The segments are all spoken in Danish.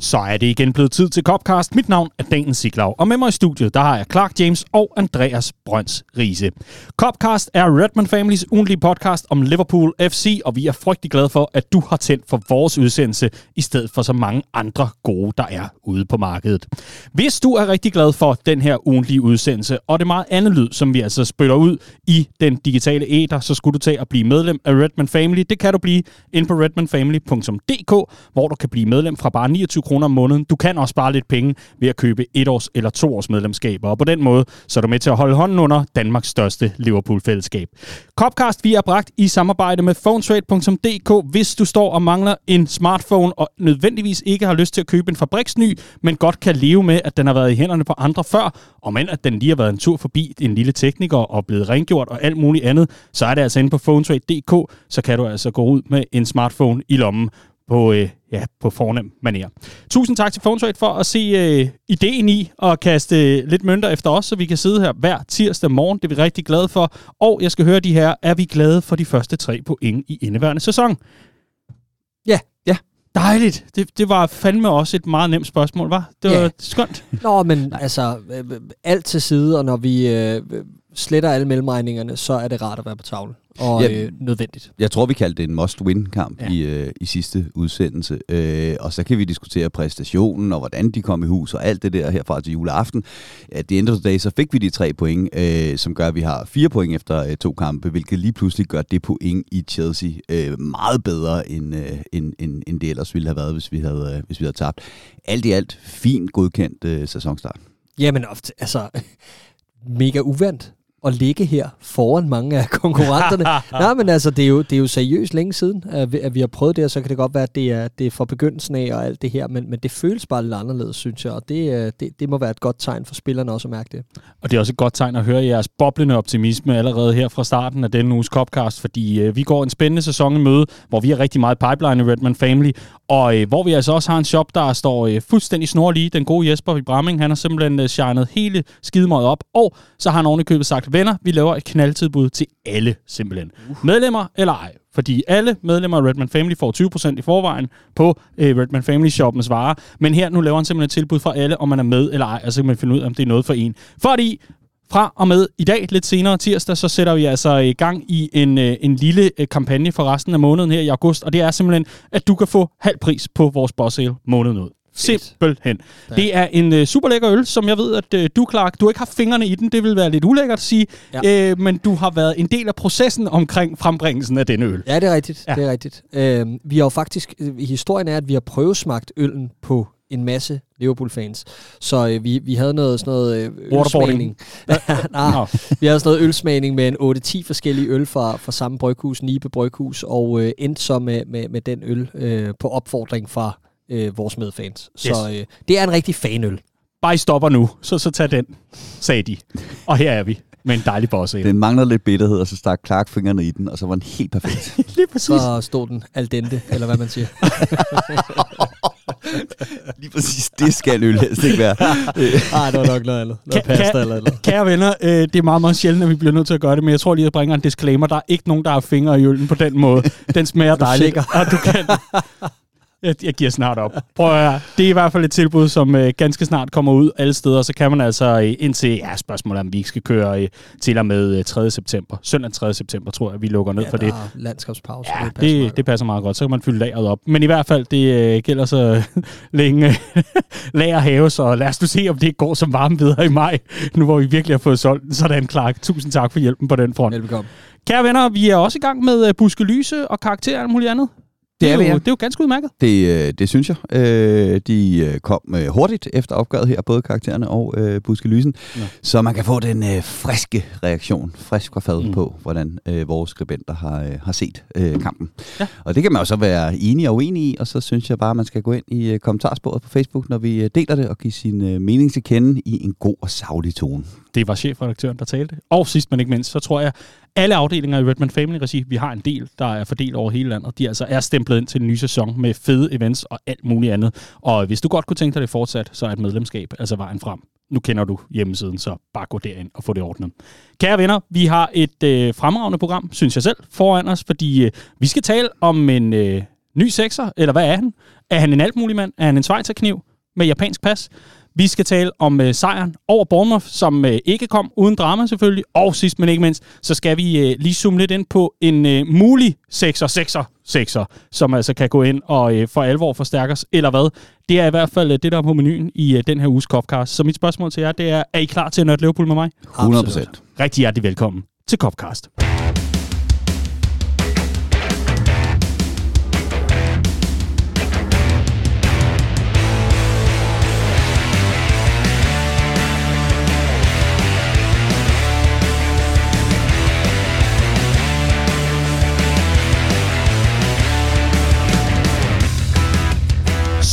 Så er det igen blevet tid til Copcast. Mit navn er Daniel Siglau, og med mig i studiet, der har jeg Clark James og Andreas Brøns Riese. Copcast er Redman Families ugentlige podcast om Liverpool FC, og vi er frygtelig glade for, at du har tændt for vores udsendelse, i stedet for så mange andre gode, der er ude på markedet. Hvis du er rigtig glad for den her ugentlige udsendelse, og det meget andet lyd, som vi altså spytter ud i den digitale æder, så skulle du tage at blive medlem af Redman Family. Det kan du blive ind på redmanfamily.dk, hvor du kan blive medlem fra bare 29 kroner om måneden. Du kan også spare lidt penge ved at købe et års eller to års medlemskaber, og på den måde så er du med til at holde hånden under Danmarks største Liverpool-fællesskab. Copcast vi er bragt i samarbejde med phonetrade.dk. Hvis du står og mangler en smartphone og nødvendigvis ikke har lyst til at købe en fabriksny, men godt kan leve med, at den har været i hænderne på andre før, og men at den lige har været en tur forbi en lille tekniker og blevet rengjort og alt muligt andet, så er det altså inde på phonetrade.dk, så kan du altså gå ud med en smartphone i lommen på, øh, ja, på fornem manér. Tusind tak til PhoneTrade for at se øh, ideen i at kaste lidt mønter efter os, så vi kan sidde her hver tirsdag morgen. Det er vi rigtig glade for. Og jeg skal høre de her, er vi glade for de første tre point i indeværende sæson? Ja. Ja. Dejligt. Det, det var fandme også et meget nemt spørgsmål, var? Det var Ja. skønt. Nå, men altså, øh, øh, alt til side, og når vi øh, sletter alle mellemregningerne, så er det rart at være på tavlen. Og Ja. øh, nødvendigt. Jeg tror, vi kaldte det en must-win-kamp Ja. i, øh, i sidste udsendelse. Øh, og så kan vi diskutere præstationen, og hvordan de kom i hus, og alt det der herfra til juleaften. At the end of the day, så fik vi de tre point, øh, som gør, at vi har fire point efter øh, to kampe, hvilket lige pludselig gør det point i Chelsea øh, meget bedre, end, øh, end, end, end det ellers ville have været, hvis vi havde, øh, hvis vi havde tabt. Alt i alt, fint godkendt øh, sæsonstart. Jamen, ofte, altså, mega uvandt at ligge her foran mange af konkurrenterne. Nej, men altså, det er, jo, det er jo seriøst længe siden, at vi, at vi har prøvet det, og så kan det godt være, at det er, det er fra begyndelsen af og alt det her, men, men det føles bare lidt anderledes, synes jeg, og det, øh, det, det må være et godt tegn for spillerne også at mærke det. Og det er også et godt tegn at høre jeres boblende optimisme allerede her fra starten af denne uges Copcast, fordi øh, vi går en spændende sæson i møde, hvor vi er rigtig meget pipeline i Redman Family, og øh, hvor vi altså også har en shop, der står øh, fuldstændig snorlige. Den gode Jesper i Bramming, han har simpelthen øh, shined hele skidemøjet op, og så har han oven i købet sagt, venner, vi laver et knaldtilbud til alle simpelthen. Medlemmer eller ej. Fordi alle medlemmer af Redman Family får 20% i forvejen på øh, Redman Family Shoppens varer. Men her nu laver han simpelthen et tilbud for alle, om man er med eller ej, og så kan man finde ud af, om det er noget for en. Fordi fra og med i dag, lidt senere tirsdag, så sætter vi altså i gang i en, øh, en lille øh, kampagne for resten af måneden her i august, og det er simpelthen, at du kan få halv pris på vores boss sale måneden ud. Simpelthen. Ja. Det er en øh, super lækker øl, som jeg ved, at øh, du, Clark, du har ikke haft fingrene i den. Det vil være lidt ulækkert at sige. Ja. Øh, men du har været en del af processen omkring frembringelsen af denne øl. Ja, det er rigtigt. Ja. Det er rigtigt. Øhm, vi har jo faktisk, øh, historien er, at vi har prøvesmagt øllen på en masse Liverpool-fans. Så øh, vi, vi havde noget sådan noget øh, ølsmagning. Nej, Nå. vi havde sådan noget ølsmagning med en 8-10 forskellige øl fra, fra samme bryghus, Nibe Bryghus, og øh, endte så med, med, med den øl øh, på opfordring fra øh, vores medfans. Så øh, det er en rigtig fanøl. Bare I stopper nu, så, så tag den, sagde de. Og her er vi med en dejlig boss. Den mangler lidt bitterhed, og så stak Clark fingrene i den, og så var den helt perfekt. Lige præcis. Så stod den al dente, eller hvad man siger. Lige præcis, det skal øl helst ikke være. Nej, det var nok noget andet. Noget pasta kan- eller noget. Kære venner, øh, det er meget, meget sjældent, at vi bliver nødt til at gøre det, men jeg tror lige, at jeg bringer en disclaimer. Der er ikke nogen, der har fingre i øllen på den måde. Den smager dejligt, og du kan... Jeg, jeg giver snart op. Prøv at høre. Det er i hvert fald et tilbud, som øh, ganske snart kommer ud alle steder. Så kan man altså øh, indtil, ja, spørgsmålet om vi ikke skal køre øh, til og med øh, 3. september. Søndag 3. september, tror jeg, vi lukker ned Ja, for det. landskabspause. Ja, det passer meget det, det passer meget godt. Så kan man fylde lageret op. Men i hvert fald, det øh, gælder så længe lager haves, og lad os nu se, om det går som varme videre i maj, nu hvor vi virkelig har fået solgt. Sådan, Clark. Tusind tak for hjælpen på den front. Velbekomme. Kære venner, vi er også i gang med øh, Buske Lyse og karakter og muligt andet. Det er jo, det er jo ganske udmærket. Det, øh, det synes jeg. Øh, de øh, kom øh, hurtigt efter opgøret her, både karaktererne og øh, Buske Lysen, Ja. så man kan få den øh, friske reaktion, frisk fra fad Mm. mm. på, hvordan øh, vores skribenter har, øh, har set øh, kampen. Ja. Og det kan man jo så være enig og uenig i, og så synes jeg bare, at man skal gå ind i øh, kommentarsporet på Facebook, når vi øh, deler det, og give sin øh, mening til kende i en god og savlig tone. Det var chefredaktøren, der talte. Og sidst men ikke mindst, så tror jeg, alle afdelinger i Redman Family Regi, vi har en del, der er fordelt over hele landet, de altså er stemplet ind til en ny sæson med fede events og alt muligt andet. Og hvis du godt kunne tænke dig det fortsat, så er et medlemskab altså vejen frem. Nu kender du hjemmesiden, så bare gå derind og få det ordnet. Kære venner, vi har et øh, fremragende program, synes jeg selv, foran os, fordi øh, vi skal tale om en øh, ny sekser, eller hvad er han? Er han en altmulig mand? Er han en svejserkniv med japansk pas? Vi skal tale om øh, sejren over Bournemouth, som øh, ikke kom uden drama selvfølgelig. Og sidst men ikke mindst, så skal vi øh, lige zoome lidt ind på en øh, mulig 6'er, 6'er, 6'er, som altså kan gå ind og øh, for alvor forstærkes, eller hvad. Det er i hvert fald øh, det, der er på menuen i øh, den her uges Copcast. Så mit spørgsmål til jer, det er, er I klar til at nørde Liverpool med mig? 100 procent. Rigtig hjertelig velkommen til Copcast.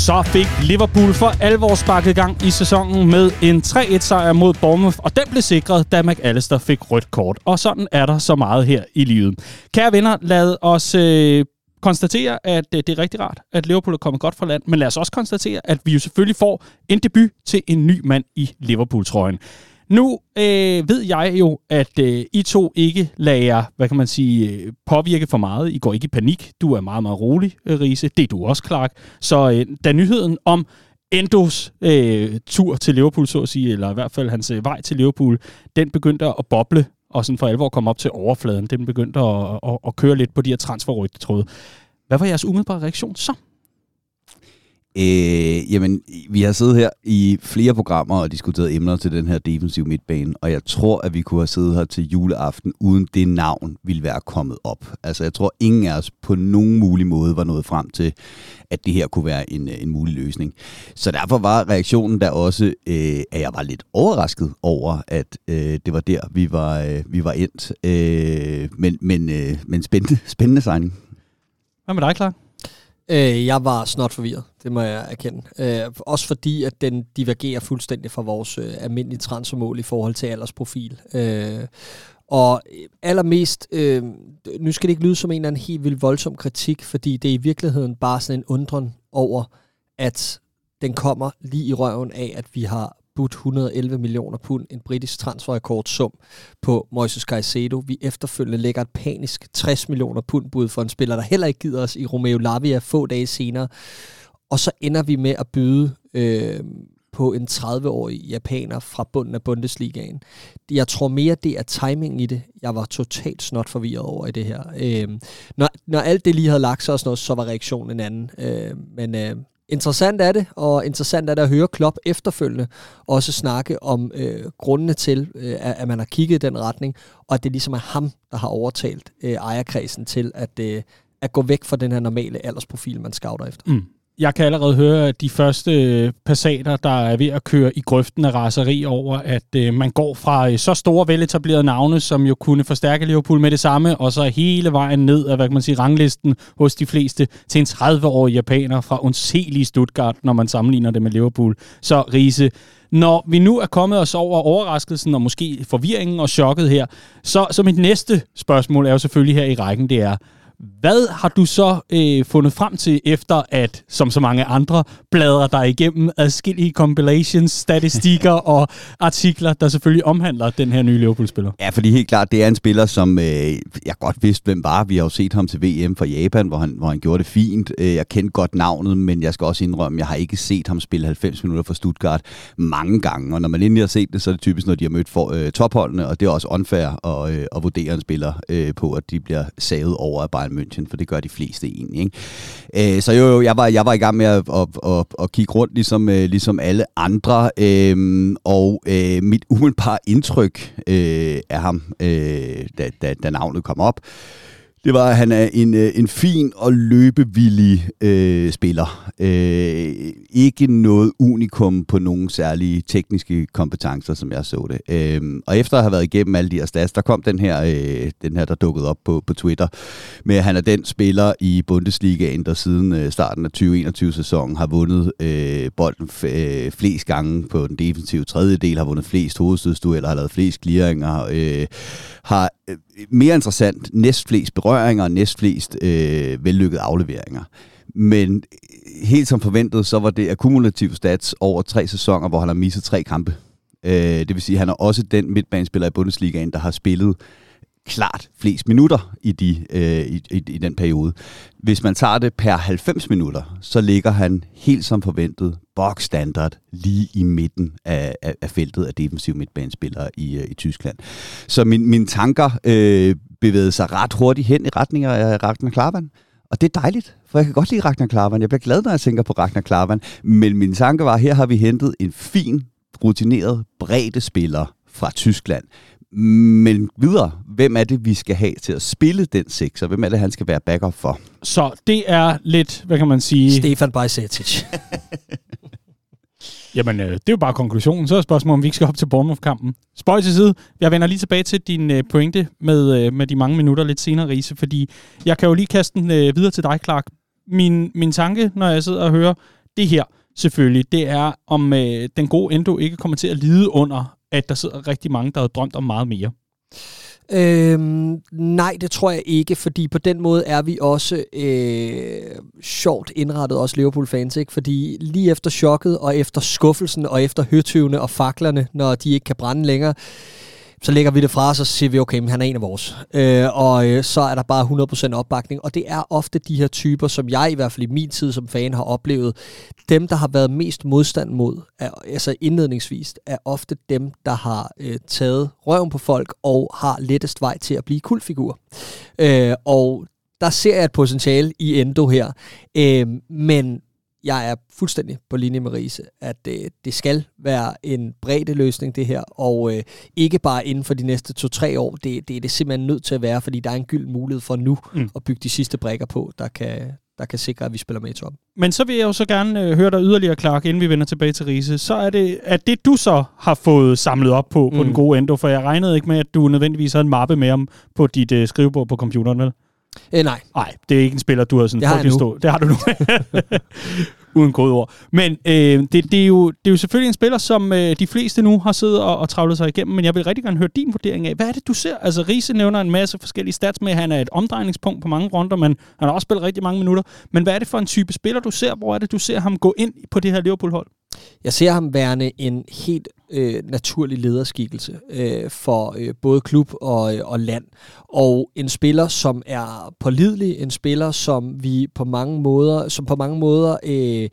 Så fik Liverpool for alvor sparket gang i sæsonen med en 3-1 sejr mod Bournemouth, og den blev sikret, da McAllister fik rødt kort. Og sådan er der så meget her i livet. Kære venner, lad os øh, konstatere, at øh, det er rigtig rart, at Liverpool er kommet godt fra land, men lad os også konstatere, at vi jo selvfølgelig får en debut til en ny mand i Liverpool-trøjen. Nu øh, ved jeg jo, at øh, I to ikke lader jer, hvad kan man sige, øh, påvirke for meget. I går ikke i panik. Du er meget, meget rolig, øh, Riese. Det er du også, Clark. Så øh, da nyheden om Endos øh, tur til Liverpool, så at sige, eller i hvert fald hans øh, vej til Liverpool, den begyndte at boble, og sådan for alvor komme op til overfladen. Den begyndte at, at, at køre lidt på de her transferrygtetråde. Hvad var jeres umiddelbare reaktion så? Øh, jamen, vi har siddet her i flere programmer og diskuteret emner til den her defensive midtbane, og jeg tror, at vi kunne have siddet her til juleaften, uden det navn ville være kommet op. Altså, jeg tror, ingen af os på nogen mulig måde var nået frem til, at det her kunne være en, øh, en mulig løsning. Så derfor var reaktionen der også, øh, at jeg var lidt overrasket over, at øh, det var der, vi var, øh, vi var endt. Øh, men men, øh, men spændende, spændende signing. Hvad med dig, Clark? Øh, jeg var snot forvirret, det må jeg erkende. Øh, også fordi, at den divergerer fuldstændig fra vores øh, almindelige transfermål i forhold til aldersprofil. Øh, og allermest, øh, nu skal det ikke lyde som en eller anden helt vildt voldsom kritik, fordi det er i virkeligheden bare sådan en undren over, at den kommer lige i røven af, at vi har budt 111 millioner pund, en britisk transferrekordsum på Moises Caicedo. Vi efterfølgende lægger et panisk 60 millioner pund bud for en spiller, der heller ikke gider os i Romeo Lavia få dage senere. Og så ender vi med at byde øh, på en 30-årig japaner fra bunden af Bundesligaen. Jeg tror mere, det er timingen i det. Jeg var totalt snot forvirret over i det her. Øh, når, når alt det lige havde lagt sig og sådan noget, så var reaktionen en anden. Øh, men øh, interessant er det, og interessant er det at høre Klopp efterfølgende også snakke om øh, grundene til, øh, at man har kigget i den retning, og at det ligesom er ham, der har overtalt øh, ejerkredsen til at, øh, at gå væk fra den her normale aldersprofil, man scouter efter. Mm jeg kan allerede høre de første øh, passater, der er ved at køre i grøften af raseri over, at øh, man går fra øh, så store veletablerede navne, som jo kunne forstærke Liverpool med det samme, og så hele vejen ned af, hvad kan man sige, ranglisten hos de fleste, til en 30-årig japaner fra undselige Stuttgart, når man sammenligner det med Liverpool. Så Riese, når vi nu er kommet os over overraskelsen og måske forvirringen og chokket her, så, så mit næste spørgsmål er jo selvfølgelig her i rækken, det er, hvad har du så øh, fundet frem til, efter at, som så mange andre, bladrer dig igennem adskillige compilations, statistikker og artikler, der selvfølgelig omhandler den her nye Liverpool-spiller? Ja, fordi helt klart, det er en spiller, som øh, jeg godt vidste, hvem var. Vi har jo set ham til VM for Japan, hvor han, hvor han gjorde det fint. Øh, jeg kendte godt navnet, men jeg skal også indrømme, jeg har ikke set ham spille 90 minutter for Stuttgart mange gange. Og når man endelig har set det, så er det typisk, når de har mødt for, øh, topholdene, og det er også unfair at, øh, at vurdere en spiller øh, på, at de bliver savet over af Bayern München, for det gør de fleste egentlig. Ikke? Øh, så jo, jo, jeg var, jeg var i gang med at, at, at, at kigge rundt, ligesom, øh, ligesom alle andre, øh, og øh, mit umiddelbare indtryk øh, af ham, øh, da, da, da navnet kom op, det var, at han er en, øh, en fin og løbevillig øh, spiller. Øh, ikke noget unikum på nogle særlige tekniske kompetencer, som jeg så det. Øh, og efter at have været igennem alle de her stats, der kom den her, øh, den her der dukkede op på, på Twitter, med at han er den spiller i Bundesligaen, der siden øh, starten af 2021-sæsonen har vundet øh, bolden øh, flest gange på den defensive tredjedel, har vundet flest hovedstødstueller, har lavet flest clearinger, øh, har øh, mere interessant næstflest berøringer og øh, vellykkede afleveringer. Men øh, helt som forventet, så var det akkumulativ stats over tre sæsoner, hvor han har misset tre kampe. Øh, det vil sige, at han er også den midtbanespiller i Bundesligaen, der har spillet klart flest minutter i, de, øh, i, i, i den periode. Hvis man tager det per 90 minutter, så ligger han helt som forventet, box standard, lige i midten af, af, af feltet af defensive midtbanespillere i, øh, i Tyskland. Så min, mine tanker øh, bevægede sig ret hurtigt hen i retning af Ragnar Klavan. Og det er dejligt, for jeg kan godt lide Ragnar Klavan. Jeg bliver glad, når jeg tænker på Ragnar Klavan. Men min tanke var, at her har vi hentet en fin, rutineret, bredde spiller fra Tyskland. Men videre, hvem er det, vi skal have til at spille den sekser? Hvem er det, han skal være backup for? Så det er lidt, hvad kan man sige... Stefan Bajsetic. Jamen, øh, det er jo bare konklusionen. Så er spørgsmålet, om vi ikke skal op til Bournemouth-kampen. Spøj til side. Jeg vender lige tilbage til din øh, pointe med, øh, med de mange minutter lidt senere, Riese, fordi jeg kan jo lige kaste den øh, videre til dig, Clark. Min, min tanke, når jeg sidder og hører det her, selvfølgelig, det er, om øh, den gode Endo ikke kommer til at lide under, at der sidder rigtig mange, der har drømt om meget mere. Øhm, nej, det tror jeg ikke, fordi på den måde er vi også øh, sjovt indrettet, også Liverpool-fans, ikke? fordi lige efter chokket, og efter skuffelsen, og efter høtyvene og faklerne, når de ikke kan brænde længere, så lægger vi det fra os, og så siger vi, okay, men han er en af vores. Øh, og øh, så er der bare 100% opbakning. Og det er ofte de her typer, som jeg i hvert fald i min tid som fan har oplevet, dem, der har været mest modstand mod, er, altså indledningsvis, er ofte dem, der har øh, taget røven på folk og har lettest vej til at blive kultfigur. Øh, og der ser jeg et potentiale i Endo her. Øh, men jeg er fuldstændig på linje med Riese, at øh, det skal være en bredde løsning, det her, og øh, ikke bare inden for de næste to-tre år. Det, det er det simpelthen nødt til at være, fordi der er en gyld mulighed for nu mm. at bygge de sidste brækker på, der kan, der kan sikre, at vi spiller med i top. Men så vil jeg jo så gerne øh, høre dig yderligere, Clark, inden vi vender tilbage til Riese. Så er det, at det du så har fået samlet op på, mm. på den gode endo, for jeg regnede ikke med, at du nødvendigvis havde en mappe med om på dit øh, skrivebord på computeren, vel? Øh, nej. Nej, det er ikke en spiller, du har sådan det har jeg nu. Det har du nu. Uden ord. Men øh, det, det, er jo, det er jo selvfølgelig en spiller, som øh, de fleste nu har siddet og, og travlet sig igennem, men jeg vil rigtig gerne høre din vurdering af, hvad er det, du ser? Altså, Riese nævner en masse forskellige stats med, han er et omdrejningspunkt på mange runder, men han har også spillet rigtig mange minutter. Men hvad er det for en type spiller, du ser? Hvor er det, du ser ham gå ind på det her Liverpool-hold? Jeg ser ham værende en helt øh, naturlig lederskikkelse øh, for øh, både klub og, øh, og land. Og en spiller, som er pålidelig, en spiller, som vi på mange måder, som på mange måder øh,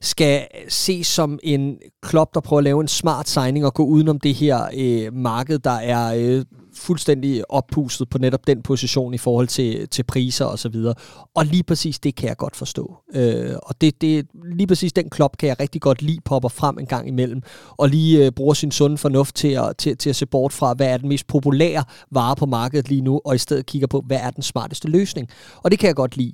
skal ses som en klub, der prøver at lave en smart signing og gå udenom det her øh, marked, der er øh, fuldstændig oppustet på netop den position i forhold til, til priser og så videre. Og lige præcis det kan jeg godt forstå. Øh, og det, det, lige præcis den klop kan jeg rigtig godt lide popper frem en gang imellem, og lige øh, bruger sin sunde fornuft til at, til, til at se bort fra, hvad er den mest populære vare på markedet lige nu, og i stedet kigger på, hvad er den smarteste løsning. Og det kan jeg godt lide.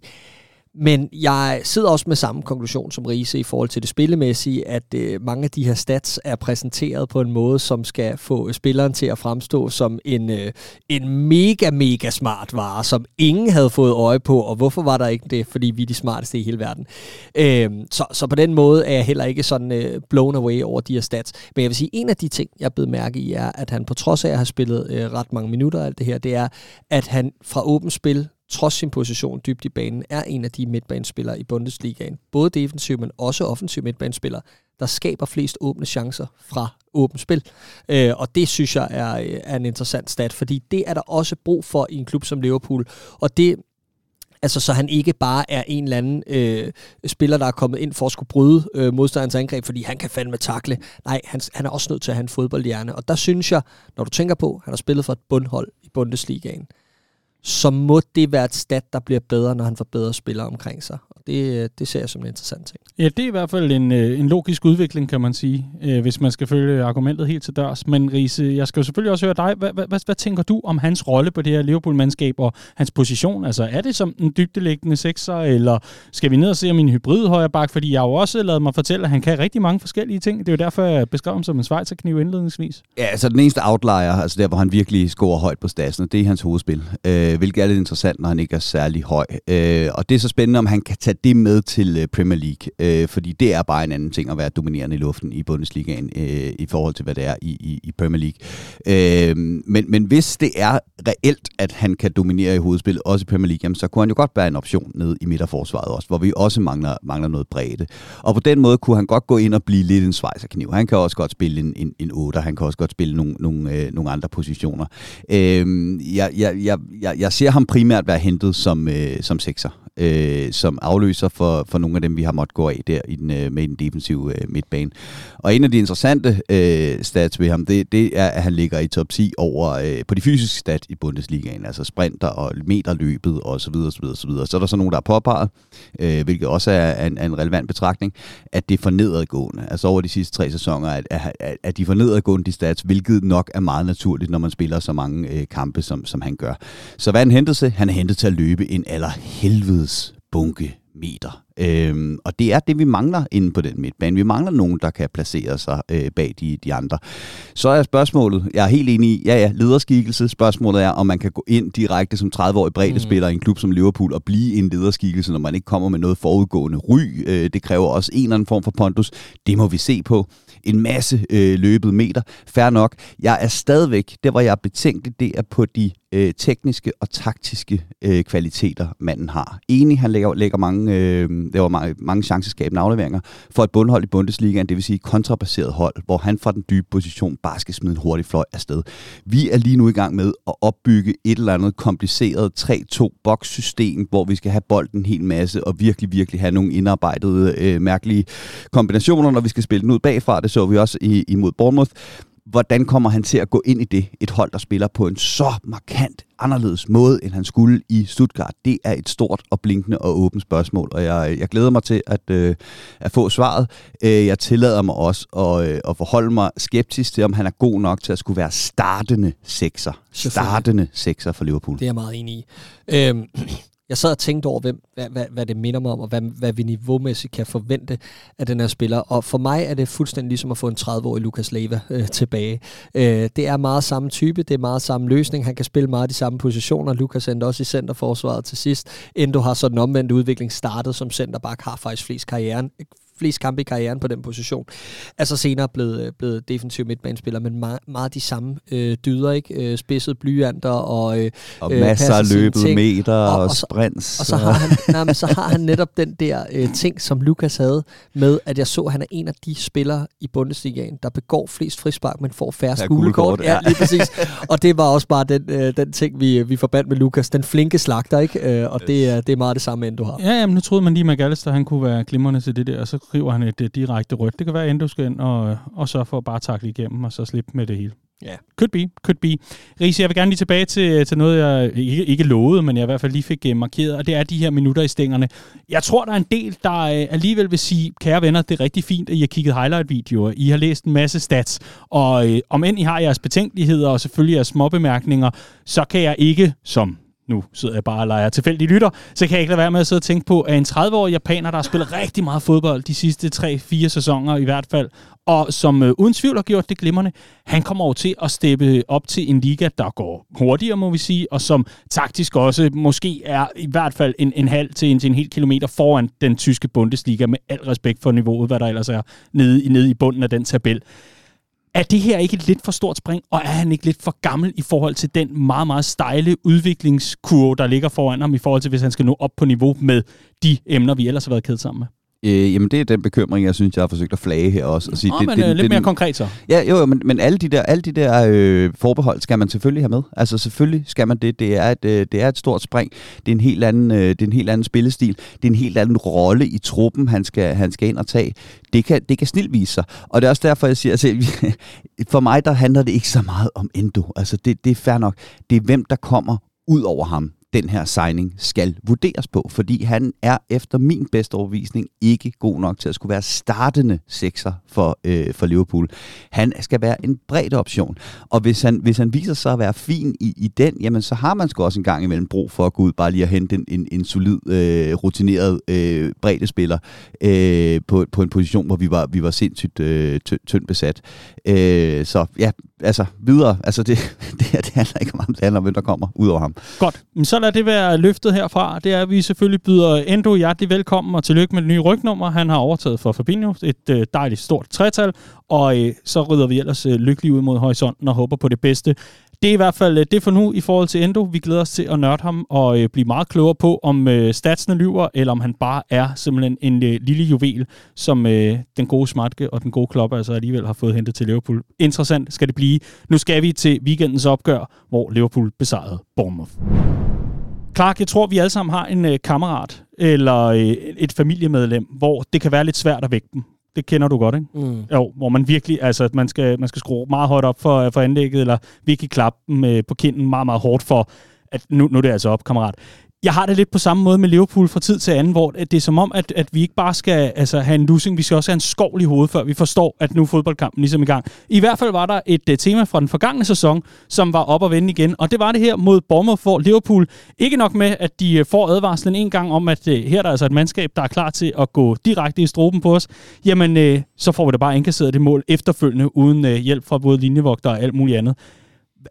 Men jeg sidder også med samme konklusion som Riese i forhold til det spillemæssige, at øh, mange af de her stats er præsenteret på en måde, som skal få spilleren til at fremstå som en, øh, en mega, mega smart vare, som ingen havde fået øje på. Og hvorfor var der ikke det? Fordi vi er de smarteste i hele verden. Øh, så, så på den måde er jeg heller ikke sådan øh, blown away over de her stats. Men jeg vil sige, en af de ting, jeg blev mærke i, er, at han på trods af at have spillet øh, ret mange minutter og alt det her, det er, at han fra åbent spil trods sin position dybt i banen, er en af de midtbanespillere i Bundesligaen. Både defensiv, men også offensiv midtbanespiller, der skaber flest åbne chancer fra åbent spil. Øh, og det synes jeg er, øh, er en interessant stat, fordi det er der også brug for i en klub som Liverpool. Og det Altså, så han ikke bare er en eller anden øh, spiller, der er kommet ind for at skulle bryde øh, modstanderens angreb, fordi han kan fandme takle. Nej, han, han er også nødt til at have en fodboldhjerne. Og der synes jeg, når du tænker på, at han har spillet for et bundhold i Bundesligaen, så må det være et stat, der bliver bedre, når han får bedre spillere omkring sig. Og det, det ser jeg som en interessant ting. Ja, det er i hvert fald en, øh, en logisk udvikling, kan man sige, øh, hvis man skal følge argumentet helt til dørs. Men Riese, jeg skal jo selvfølgelig også høre dig. Hvad, hvad, hvad, hvad tænker du om hans rolle på det her Liverpool-mandskab og hans position? Altså, er det som en dybdelæggende sekser, eller skal vi ned og se om en hybrid højre bak? Fordi jeg har jo også lavet mig fortælle, at han kan rigtig mange forskellige ting. Det er jo derfor, jeg beskrev ham som en svejserkniv indledningsvis. Ja, altså den eneste outlier, altså der, hvor han virkelig scorer højt på statsen, det er hans hovedspil. Øh, øh, hvilket er lidt interessant, når han ikke er særlig høj. Øh, og det er så spændende, om han kan tage det med til øh, Premier League, øh, fordi det er bare en anden ting at være dominerende i luften i Bundesligaen øh, i forhold til, hvad det er i, i, i Premier League. Øh, men, men hvis det er reelt, at han kan dominere i hovedspillet, også i Premier League, jamen, så kunne han jo godt være en option ned i midterforsvaret også, hvor vi også mangler, mangler noget bredde. Og på den måde kunne han godt gå ind og blive lidt en svejserkniv. Han kan også godt spille en, en, en 8, han kan også godt spille nogle, nogle, øh, nogle andre positioner. Øh, jeg, jeg, jeg, jeg, jeg ser ham primært være hentet som, øh, som sekser øh, som afløser for, for nogle af dem, vi har måttet gå af der i den, øh, med den defensive øh, midtbane. Og en af de interessante øh, stats ved ham, det, det er, at han ligger i top 10 over øh, på de fysiske stats i Bundesligaen, altså sprinter og meterløbet og så videre, så videre, så videre. Så er der så nogen, der har påpeget, øh, hvilket også er en, en relevant betragtning, at det er for nedadgående. Altså over de sidste tre sæsoner, at, at, at de for nedadgående de stats, hvilket nok er meget naturligt, når man spiller så mange øh, kampe, som, som han gør. Så hvad han hentede sig? Han er hentet til at løbe en aller helvedes bunke meter. Øhm, og det er det, vi mangler inde på den midtbane. Vi mangler nogen, der kan placere sig øh, bag de, de andre. Så er spørgsmålet, jeg er helt enig i, ja ja, lederskikkelse. Spørgsmålet er, om man kan gå ind direkte som 30-årig breddespiller mm. i en klub som Liverpool og blive en lederskikkelse, når man ikke kommer med noget forudgående ry. Øh, det kræver også en eller anden form for pondus. Det må vi se på. En masse øh, løbet meter. Fær nok. Jeg er stadigvæk, det var jeg betænkelig, det er på de øh, tekniske og taktiske øh, kvaliteter, manden har. Enig, han lægger, lægger mange, øh, laver mange, mange chanceskabende afleveringer for et bundhold i Bundesligaen, det vil sige kontrabaseret hold, hvor han fra den dybe position bare skal smide en hurtig fløj afsted. Vi er lige nu i gang med at opbygge et eller andet kompliceret 3-2 bokssystem, hvor vi skal have bolden en hel masse og virkelig, virkelig have nogle indarbejdede øh, mærkelige kombinationer, når vi skal spille den ud bagfra. Det så vi også i, imod Bournemouth hvordan kommer han til at gå ind i det, et hold, der spiller på en så markant anderledes måde, end han skulle i Stuttgart? Det er et stort og blinkende og åbent spørgsmål, og jeg, jeg glæder mig til at, øh, at få svaret. Øh, jeg tillader mig også at, øh, at forholde mig skeptisk til, om han er god nok til at skulle være startende sekser. Startende sekser for Liverpool. Det er jeg meget enig i. Øhm, jeg sad og tænkte over, hvem, hvad, hvad, hvad det minder mig om, og hvad, hvad vi niveaumæssigt kan forvente af den her spiller. Og for mig er det fuldstændig ligesom at få en 30-årig Lukas Leva øh, tilbage. Øh, det er meget samme type, det er meget samme løsning. Han kan spille meget de samme positioner. Lukas endte også i centerforsvaret til sidst. Endo har så den omvendte udvikling startet som centerback, har faktisk flest karrieren, flest kampe i karrieren på den position. Altså senere blevet, øh, blevet defensiv midtbanespiller, men meget, meget de samme øh, dyder, ikke? Øh, spidset blyanter og... Øh, og masser af løbet meter og, og, og sprints. Og så har, han, nej, men så har han netop den der øh, ting, som Lukas havde med, at jeg så, at han er en af de spillere i Bundesligaen, der begår flest frispark, men får færre ja, gule Ja, lige præcis. og det var også bare den, øh, den ting, vi, vi forbandt med Lukas. Den flinke slagter, ikke? Øh, og yes. det, er, det er meget det samme, end du har. Ja, jamen, nu troede man lige, at McAllister han kunne være glimrende til det der, og så river han et direkte rødt. Det kan være, at du skal ind og, og så for at bare takle igennem, og så slippe med det hele. Ja. Yeah. Could be, could be. Riese, jeg vil gerne lige tilbage til, til noget, jeg ikke, ikke lovede, men jeg i hvert fald lige fik uh, markeret, og det er de her minutter i stængerne. Jeg tror, der er en del, der uh, alligevel vil sige, kære venner, det er rigtig fint, at I har kigget highlight-videoer. I har læst en masse stats, og uh, om end I har jeres betænkeligheder og selvfølgelig jeres småbemærkninger, så kan jeg ikke, som nu sidder jeg bare og leger tilfældig lytter, så kan jeg ikke lade være med at sidde og tænke på, at en 30-årig japaner, der har spillet rigtig meget fodbold de sidste 3-4 sæsoner i hvert fald, og som øh, uden tvivl har gjort det glimrende, han kommer over til at steppe op til en liga, der går hurtigere, må vi sige, og som taktisk også måske er i hvert fald en, en halv til en, til en hel kilometer foran den tyske Bundesliga, med al respekt for niveauet, hvad der ellers er nede, nede i bunden af den tabel. Er det her ikke et lidt for stort spring, og er han ikke lidt for gammel i forhold til den meget, meget stejle udviklingskurve, der ligger foran ham, i forhold til, hvis han skal nå op på niveau med de emner, vi ellers har været kædet sammen med? Øh, jamen det er den bekymring, jeg synes, jeg har forsøgt at flage her også. Og sige, oh, det, men det, lidt det, mere konkret så. Ja, jo, jo men, men alle de der, alle de der øh, forbehold skal man selvfølgelig have med. Altså selvfølgelig skal man det. Det er et, øh, det er et stort spring. Det er en helt anden, øh, det er en helt anden spillestil. Det er en helt anden rolle i truppen, han skal, han skal ind og tage. Det kan, det kan snilt vise sig. Og det er også derfor, jeg siger, altså, for mig der handler det ikke så meget om Endo. Altså det, det er fair nok. Det er hvem, der kommer ud over ham den her signing skal vurderes på, fordi han er efter min bedste overvisning ikke god nok til at skulle være startende sekser for, øh, for Liverpool. Han skal være en bred option, og hvis han, hvis han viser sig at være fin i, i den, jamen så har man sgu også en gang imellem brug for at gå ud bare lige at hente en, en, en solid, øh, rutineret øh, bredde spiller øh, på, på en position, hvor vi var, vi var sindssygt øh, tyndt besat. Øh, så ja, altså videre. Altså det, det, her, det handler ikke om ham, det handler om, hvem der kommer ud over ham. Godt. Men så lad det være løftet herfra. Det er, at vi selvfølgelig byder Endo hjertelig velkommen og tillykke med det nye rygnummer. Han har overtaget for Fabinho. Et øh, dejligt stort tretal. Og øh, så rydder vi ellers øh, lykkeligt ud mod horisonten og håber på det bedste. Det er i hvert fald øh, det for nu i forhold til Endo. Vi glæder os til at nørde ham og øh, blive meget klogere på, om øh, statsene lyver, eller om han bare er simpelthen en øh, lille juvel, som øh, den gode Smartke og den gode Klopp altså alligevel har fået hentet til Liverpool. Interessant skal det blive. Nu skal vi til weekendens opgør, hvor Liverpool besejrede Bournemouth. Clark, jeg tror, vi alle sammen har en øh, kammerat eller øh, et familiemedlem, hvor det kan være lidt svært at vække dem. Det kender du godt, ikke? Mm. Jo, hvor man virkelig, altså man skal, man skal skrue meget højt op for, for anlægget, eller virkelig klappe dem øh, på kinden meget, meget hårdt for, at nu, nu er det altså op, kammerat jeg har det lidt på samme måde med Liverpool fra tid til anden, hvor det er som om, at, at vi ikke bare skal altså, have en losing, vi skal også have en skovl i hovedet, før vi forstår, at nu er fodboldkampen ligesom i gang. I hvert fald var der et uh, tema fra den forgangne sæson, som var op og vende igen, og det var det her mod Bournemouth, hvor Liverpool ikke nok med, at de uh, får advarslen en gang om, at uh, her er der altså et mandskab, der er klar til at gå direkte i stroben på os, jamen uh, så får vi da bare indkasseret det mål efterfølgende, uden uh, hjælp fra både linjevogter og alt muligt andet.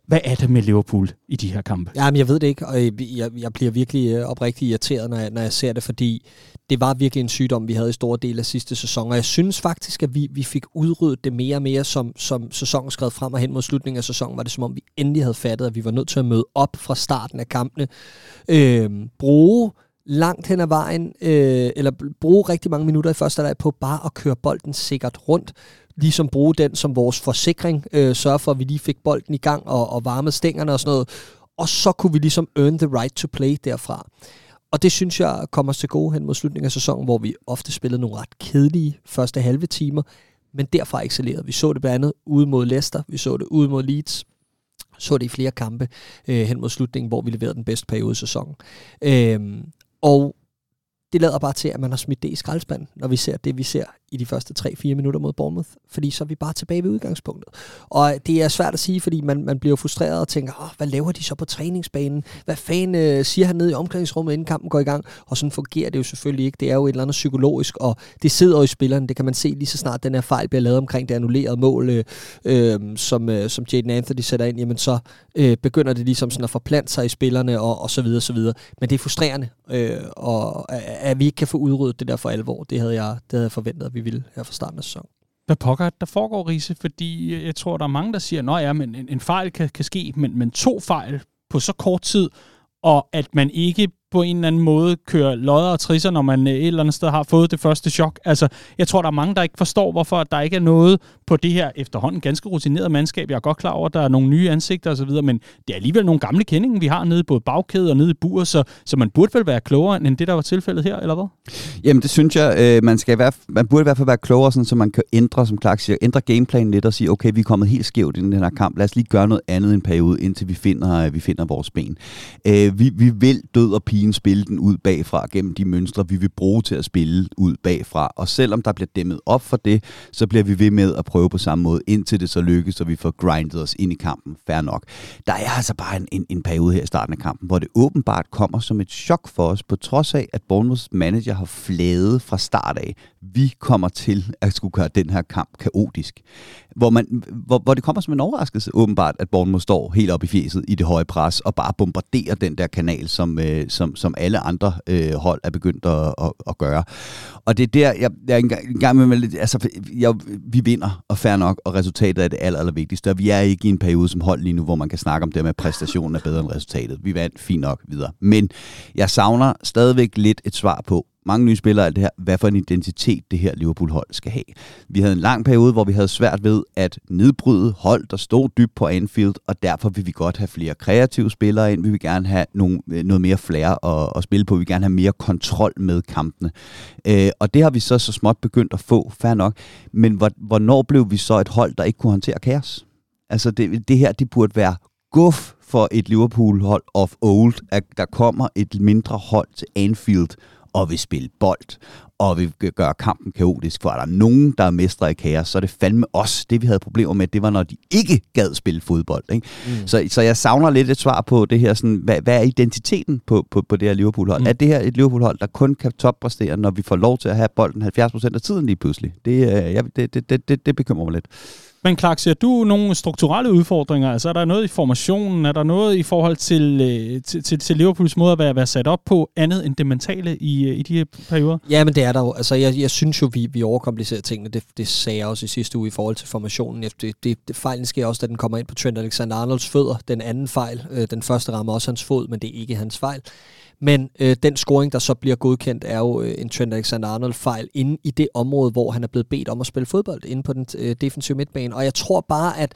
Hvad er det med Liverpool i de her kampe? Jamen, jeg ved det ikke, og øh, jeg, jeg bliver virkelig øh, oprigtigt irriteret, når jeg, når jeg ser det, fordi det var virkelig en sygdom, vi havde i store dele af sidste sæson, og jeg synes faktisk, at vi, vi fik udryddet det mere og mere, som, som sæsonen skred frem og hen mod slutningen af sæsonen, var det som om, vi endelig havde fattet, at vi var nødt til at møde op fra starten af kampene. Øh, bruge langt hen ad vejen, øh, eller bruge rigtig mange minutter i første leg på bare at køre bolden sikkert rundt ligesom bruge den som vores forsikring, øh, sørge for, at vi lige fik bolden i gang og, og varmede stængerne og sådan noget. Og så kunne vi ligesom earn the right to play derfra. Og det synes jeg kommer til gode hen mod slutningen af sæsonen, hvor vi ofte spillede nogle ret kedelige første halve timer, men derfra excellerede. Vi så det blandt andet ude mod Leicester, vi så det ude mod Leeds, så det i flere kampe øh, hen mod slutningen, hvor vi leverede den bedste periode i sæsonen. Øh, og det lader bare til, at man har smidt det i skraldespanden, når vi ser det, vi ser i de første 3-4 minutter mod Bournemouth, fordi så er vi bare tilbage ved udgangspunktet. Og øh, det er svært at sige, fordi man, man bliver frustreret og tænker, Åh, hvad laver de så på træningsbanen? Hvad fanden øh, siger han ned i omklædningsrummet, inden kampen går i gang? Og sådan fungerer det jo selvfølgelig ikke. Det er jo et eller andet psykologisk, og det sidder jo i spilleren. Det kan man se lige så snart den her fejl bliver lavet omkring det annullerede mål, øh, øh, som, øh, som Jaden Anthony sætter ind, jamen så øh, begynder det ligesom sådan at forplante sig i spillerne, og, og så videre, så videre. Men det er frustrerende, øh, og at vi ikke kan få udryddet det der for alvor, det havde jeg, det havde jeg forventet, at vi ville her fra starten af sæsonen. Hvad pokker der foregår, Riese? Fordi jeg tror, der er mange, der siger, at ja, men en, en fejl kan, kan ske, men, men to fejl på så kort tid, og at man ikke på en eller anden måde kører lodder og trisser, når man øh, et eller andet sted har fået det første chok. Altså, jeg tror, der er mange, der ikke forstår, hvorfor der ikke er noget på det her efterhånden ganske rutineret mandskab. Jeg er godt klar over, at der er nogle nye ansigter osv., men det er alligevel nogle gamle kendinger, vi har nede på bagkæde og nede i bur, så, så man burde vel være klogere end det, der var tilfældet her, eller hvad? Jamen, det synes jeg, øh, man, skal være, man burde i hvert fald være klogere, sådan, så man kan ændre, som Clark siger, ændre gameplanen lidt og sige, okay, vi er kommet helt skævt i den her kamp, lad os lige gøre noget andet en periode, indtil vi finder, øh, vi finder vores ben. Øh, vi, vi vil død og pigen spille den ud bagfra gennem de mønstre, vi vil bruge til at spille ud bagfra. Og selvom der bliver dæmmet op for det, så bliver vi ved med at prøve på samme måde, indtil det så lykkes, så vi får grindet os ind i kampen. Fair nok. Der er altså bare en, en, en periode her i starten af kampen, hvor det åbenbart kommer som et chok for os, på trods af, at Bournemouths manager har fladet fra start af. Vi kommer til at skulle gøre den her kamp kaotisk. Hvor, man, hvor, hvor det kommer som en overraskelse, åbenbart, at Bournemouth står helt op i fjeset i det høje pres, og bare bombarderer den der kanal, som, øh, som, som alle andre øh, hold er begyndt at, at, at gøre. Og det er der, jeg, jeg er en gang med, altså, jeg, vi vinder, og fair nok, og resultatet er det aller, aller vigtigste. Og vi er ikke i en periode som hold lige nu, hvor man kan snakke om det med, at præstationen er bedre end resultatet. Vi vandt fint nok videre. Men jeg savner stadigvæk lidt et svar på, mange nye spillere alt det her, hvad for en identitet det her Liverpool-hold skal have. Vi havde en lang periode, hvor vi havde svært ved at nedbryde hold, der stod dybt på Anfield, og derfor vil vi godt have flere kreative spillere ind. Vi vil gerne have nogle, øh, noget mere flair at, at spille på. Vi vil gerne have mere kontrol med kampene. Øh, og det har vi så så småt begyndt at få, fair nok. Men hvornår blev vi så et hold, der ikke kunne håndtere kaos? Altså det, det her, det burde være guf for et Liverpool-hold of old, at der kommer et mindre hold til Anfield og vil spille bold, og vil gøre kampen kaotisk, for er der nogen, der er mestre i kaos, så er det fandme os. Det vi havde problemer med, det var, når de ikke gad spille fodbold. Ikke? Mm. Så, så jeg savner lidt et svar på det her, sådan, hvad, hvad er identiteten på, på, på det her Liverpool-hold? Mm. Er det her et Liverpool-hold, der kun kan toppræstere, når vi får lov til at have bolden 70% af tiden lige pludselig? Det, øh, jeg, det, det, det, det, det bekymrer mig lidt. Men Clark, ser du nogle strukturelle udfordringer? Altså er der noget i formationen? Er der noget i forhold til, øh, til, til, til Liverpools måde at være, være sat op på, andet end det mentale i, øh, i de her perioder? Ja, men det er der jo. Altså jeg, jeg synes jo, vi, vi overkomplicerer tingene. Det, det sagde jeg også i sidste uge i forhold til formationen. Det, det, det, fejlen sker også, da den kommer ind på Trent Alexander-Arnolds fødder. Den anden fejl, øh, den første rammer også hans fod, men det er ikke hans fejl. Men øh, den scoring, der så bliver godkendt, er jo øh, en Trent Alexander-Arnold-fejl inde i det område, hvor han er blevet bedt om at spille fodbold, inde på den øh, defensive midtbane. Og jeg tror bare, at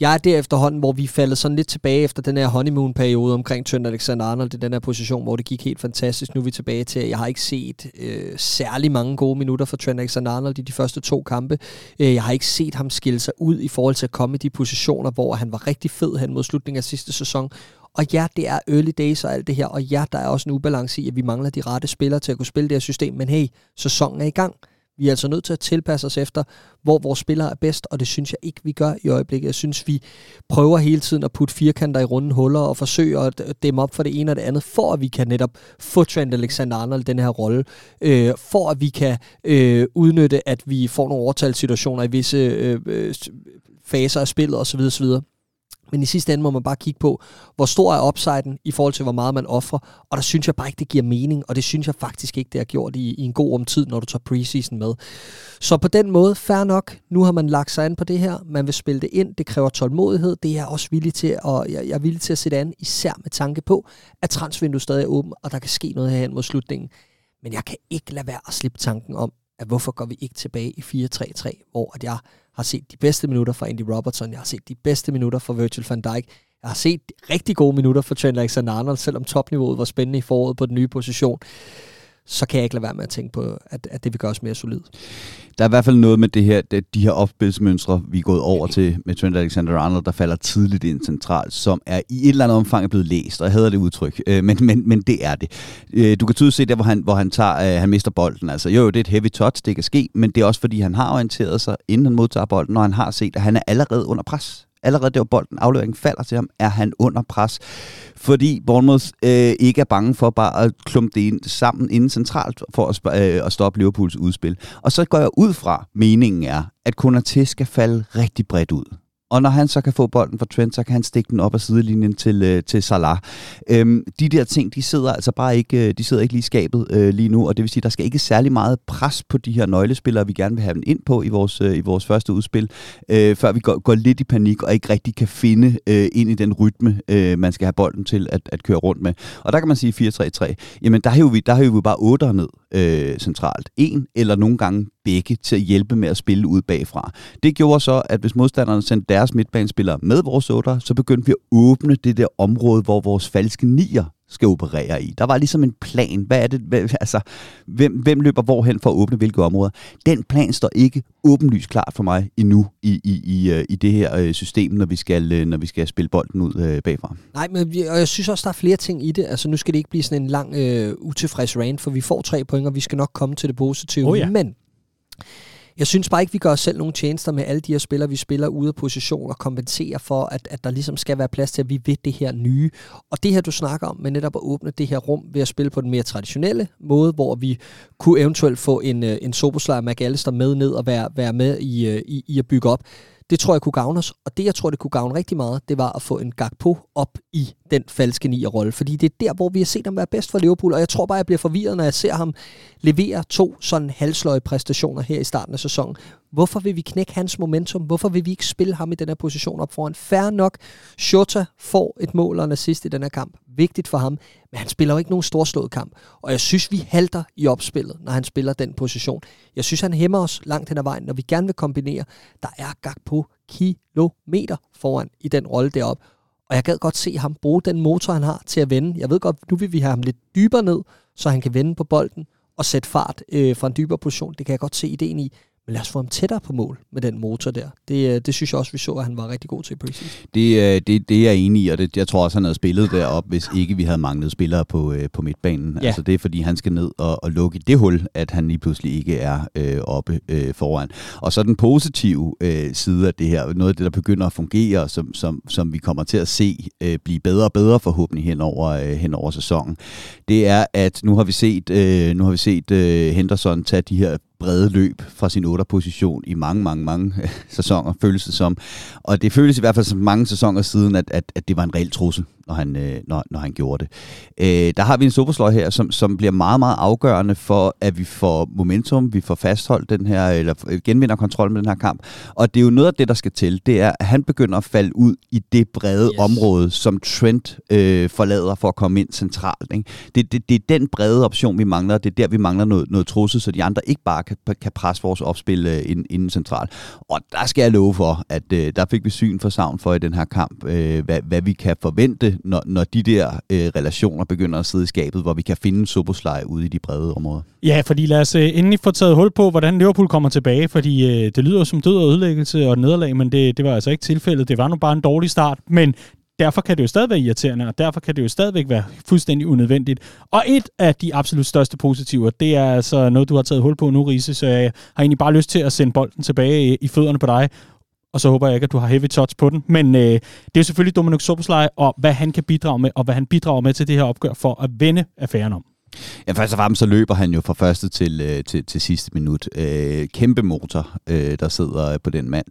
jeg er der efterhånden, hvor vi faldet sådan lidt tilbage efter den her honeymoon-periode omkring Trent Alexander-Arnold i den her position, hvor det gik helt fantastisk. Nu er vi tilbage til, at jeg har ikke set øh, særlig mange gode minutter for Trent Alexander-Arnold i de første to kampe. Øh, jeg har ikke set ham skille sig ud i forhold til at komme i de positioner, hvor han var rigtig fed hen mod slutningen af sidste sæson. Og ja, det er early days og alt det her, og ja, der er også en ubalance i, at vi mangler de rette spillere til at kunne spille det her system, men hey, sæsonen er i gang. Vi er altså nødt til at tilpasse os efter, hvor vores spillere er bedst, og det synes jeg ikke, vi gør i øjeblikket. Jeg synes, vi prøver hele tiden at putte firkanter i runde huller og forsøge at dæmme op for det ene og det andet, for at vi kan netop få Trent Alexander-Arnold den her rolle, øh, for at vi kan øh, udnytte, at vi får nogle overtalssituationer i visse øh, øh faser af spillet osv. osv. Men i sidste ende må man bare kigge på, hvor stor er upsiden i forhold til, hvor meget man offrer. Og der synes jeg bare ikke, det giver mening, og det synes jeg faktisk ikke, det har gjort i, i en god rumtid, når du tager preseason med. Så på den måde, fair nok, nu har man lagt sig an på det her, man vil spille det ind, det kræver tålmodighed, det er jeg også villig til, og jeg, jeg er villig til at sætte an, især med tanke på, at transvinduet stadig er åben, og der kan ske noget herhen mod slutningen. Men jeg kan ikke lade være at slippe tanken om, at hvorfor går vi ikke tilbage i 4-3-3, hvor at jeg har set de bedste minutter fra Andy Robertson, jeg har set de bedste minutter fra Virgil van Dijk, jeg har set rigtig gode minutter for Trent Alexander-Arnold, selvom topniveauet var spændende i foråret på den nye position så kan jeg ikke lade være med at tænke på, at, at det vil gøre os mere solid. Der er i hvert fald noget med det her, det, de her opspilsmønstre, vi er gået over til med Trent Alexander-Arnold, der falder tidligt ind centralt, som er i et eller andet omfang er blevet læst, og jeg hader det udtryk, øh, men, men, men det er det. Øh, du kan tydeligt se der, hvor han, hvor han, tager, øh, han mister bolden. Altså, jo, det er et heavy touch, det kan ske, men det er også fordi, han har orienteret sig, inden han modtager bolden, og han har set, at han er allerede under pres allerede der bolden afleveringen falder til ham, er han under pres. Fordi Bournemouth øh, ikke er bange for bare at klumpe det ind, sammen inden centralt for at, øh, at stoppe Liverpools udspil. Og så går jeg ud fra, meningen er, at Konaté skal falde rigtig bredt ud. Og når han så kan få bolden fra Trent, så kan han stikke den op ad sidelinjen til, øh, til Salah. Øhm, de der ting, de sidder altså bare ikke, øh, de sidder ikke lige i skabet øh, lige nu, og det vil sige, der skal ikke særlig meget pres på de her nøglespillere, vi gerne vil have dem ind på i vores, øh, i vores første udspil, øh, før vi går, går lidt i panik og ikke rigtig kan finde øh, ind i den rytme, øh, man skal have bolden til at, at køre rundt med. Og der kan man sige 4-3-3. Jamen, der har vi, der har vi bare 8'er ned øh, centralt. En eller nogle gange begge til at hjælpe med at spille ud bagfra. Det gjorde så, at hvis modstanderne sendte deres midtbanespillere med vores otter, så begyndte vi at åbne det der område, hvor vores falske nier skal operere i. Der var ligesom en plan. Hvad er det? Hvad, altså, hvem, hvem løber hvorhen for at åbne hvilke områder? Den plan står ikke åbenlyst klart for mig endnu i, i, i, øh, i det her øh, system, når vi skal, øh, når vi skal spille bolden ud bagfra. Nej, men og jeg synes også, der er flere ting i det. Altså, nu skal det ikke blive sådan en lang, uh, utilfreds rant, for vi får tre point, og vi skal nok komme til det positive. Oh, ja. Men jeg synes bare ikke, vi gør os selv nogle tjenester med alle de her spillere, vi spiller ude af position og kompenserer for, at, at der ligesom skal være plads til, at vi ved det her nye. Og det her, du snakker om, med netop at åbne det her rum ved at spille på den mere traditionelle måde, hvor vi kunne eventuelt få en, øh, en Soboslej McAllister med ned og være, være med i, øh, i, i at bygge op. Det tror jeg kunne gavne os, og det jeg tror, det kunne gavne rigtig meget, det var at få en Gakpo op i den falske nier-rolle, fordi det er der, hvor vi har set ham være bedst for Liverpool, og jeg tror bare, jeg bliver forvirret, når jeg ser ham levere to sådan halsløje præstationer her i starten af sæsonen. Hvorfor vil vi knække hans momentum? Hvorfor vil vi ikke spille ham i den her position op foran? Færre nok, Shota får et mål og en assist i den her kamp. Vigtigt for ham, men han spiller jo ikke nogen storslået kamp. Og jeg synes, vi halter i opspillet, når han spiller den position. Jeg synes, han hæmmer os langt hen ad vejen, når vi gerne vil kombinere. Der er Gakpo kilometer foran i den rolle deroppe. Og jeg gad godt se ham bruge den motor, han har til at vende. Jeg ved godt, nu vil vi have ham lidt dybere ned, så han kan vende på bolden og sætte fart øh, fra en dybere position. Det kan jeg godt se ideen i. Men lad os få ham tættere på mål med den motor der. Det, øh, det synes jeg også, vi så, at han var rigtig god til preseason. Det, øh, det, det er jeg enig i, og det, jeg tror også, han havde spillet derop, hvis ikke vi havde manglet spillere på, øh, på midtbanen. Ja. Altså det er, fordi han skal ned og, og lukke det hul, at han lige pludselig ikke er øh, oppe øh, foran. Og så den positive øh, side af det her, noget af det, der begynder at fungere, som, som, som vi kommer til at se øh, blive bedre og bedre forhåbentlig hen over, øh, hen over sæsonen, det er, at nu har vi set, øh, nu har vi set øh, Henderson tage de her brede løb fra sin 8. position i mange, mange, mange øh, sæsoner, føles det som. Og det føles i hvert fald som mange sæsoner siden, at, at, at det var en reel trussel, når han, øh, når, når han gjorde det. Øh, der har vi en supersløj her, som, som bliver meget, meget afgørende for, at vi får momentum, vi får fastholdt den her, eller genvinder kontrol med den her kamp. Og det er jo noget af det, der skal til, det er, at han begynder at falde ud i det brede yes. område, som Trent øh, forlader for at komme ind centralt. Ikke? Det, det, det er den brede option, vi mangler, det er der, vi mangler noget, noget trussel, så de andre ikke bare kan, kan presse vores opspil øh, inden, inden centralt. Og der skal jeg love for, at øh, der fik vi syn for savn for i den her kamp, øh, hvad, hvad vi kan forvente, når, når de der øh, relationer begynder at sidde i skabet, hvor vi kan finde Soboslej ude i de brede områder. Ja, fordi lad os øh, endelig få taget hul på, hvordan Liverpool kommer tilbage, fordi øh, det lyder som død og ødelæggelse og nederlag, men det, det var altså ikke tilfældet. Det var nu bare en dårlig start, men derfor kan det jo stadig være irriterende, og derfor kan det jo stadigvæk være fuldstændig unødvendigt. Og et af de absolut største positiver, det er altså noget, du har taget hul på nu, Riese, så jeg har egentlig bare lyst til at sende bolden tilbage øh, i fødderne på dig, og så håber jeg ikke, at du har heavy touch på den. Men øh, det er selvfølgelig Dominik Soboslej, og hvad han kan bidrage med, og hvad han bidrager med til det her opgør for at vende affæren om. Ja, først og fremmest så løber han jo fra første til, øh, til, til sidste minut. Øh, kæmpe motor, øh, der sidder på den mand.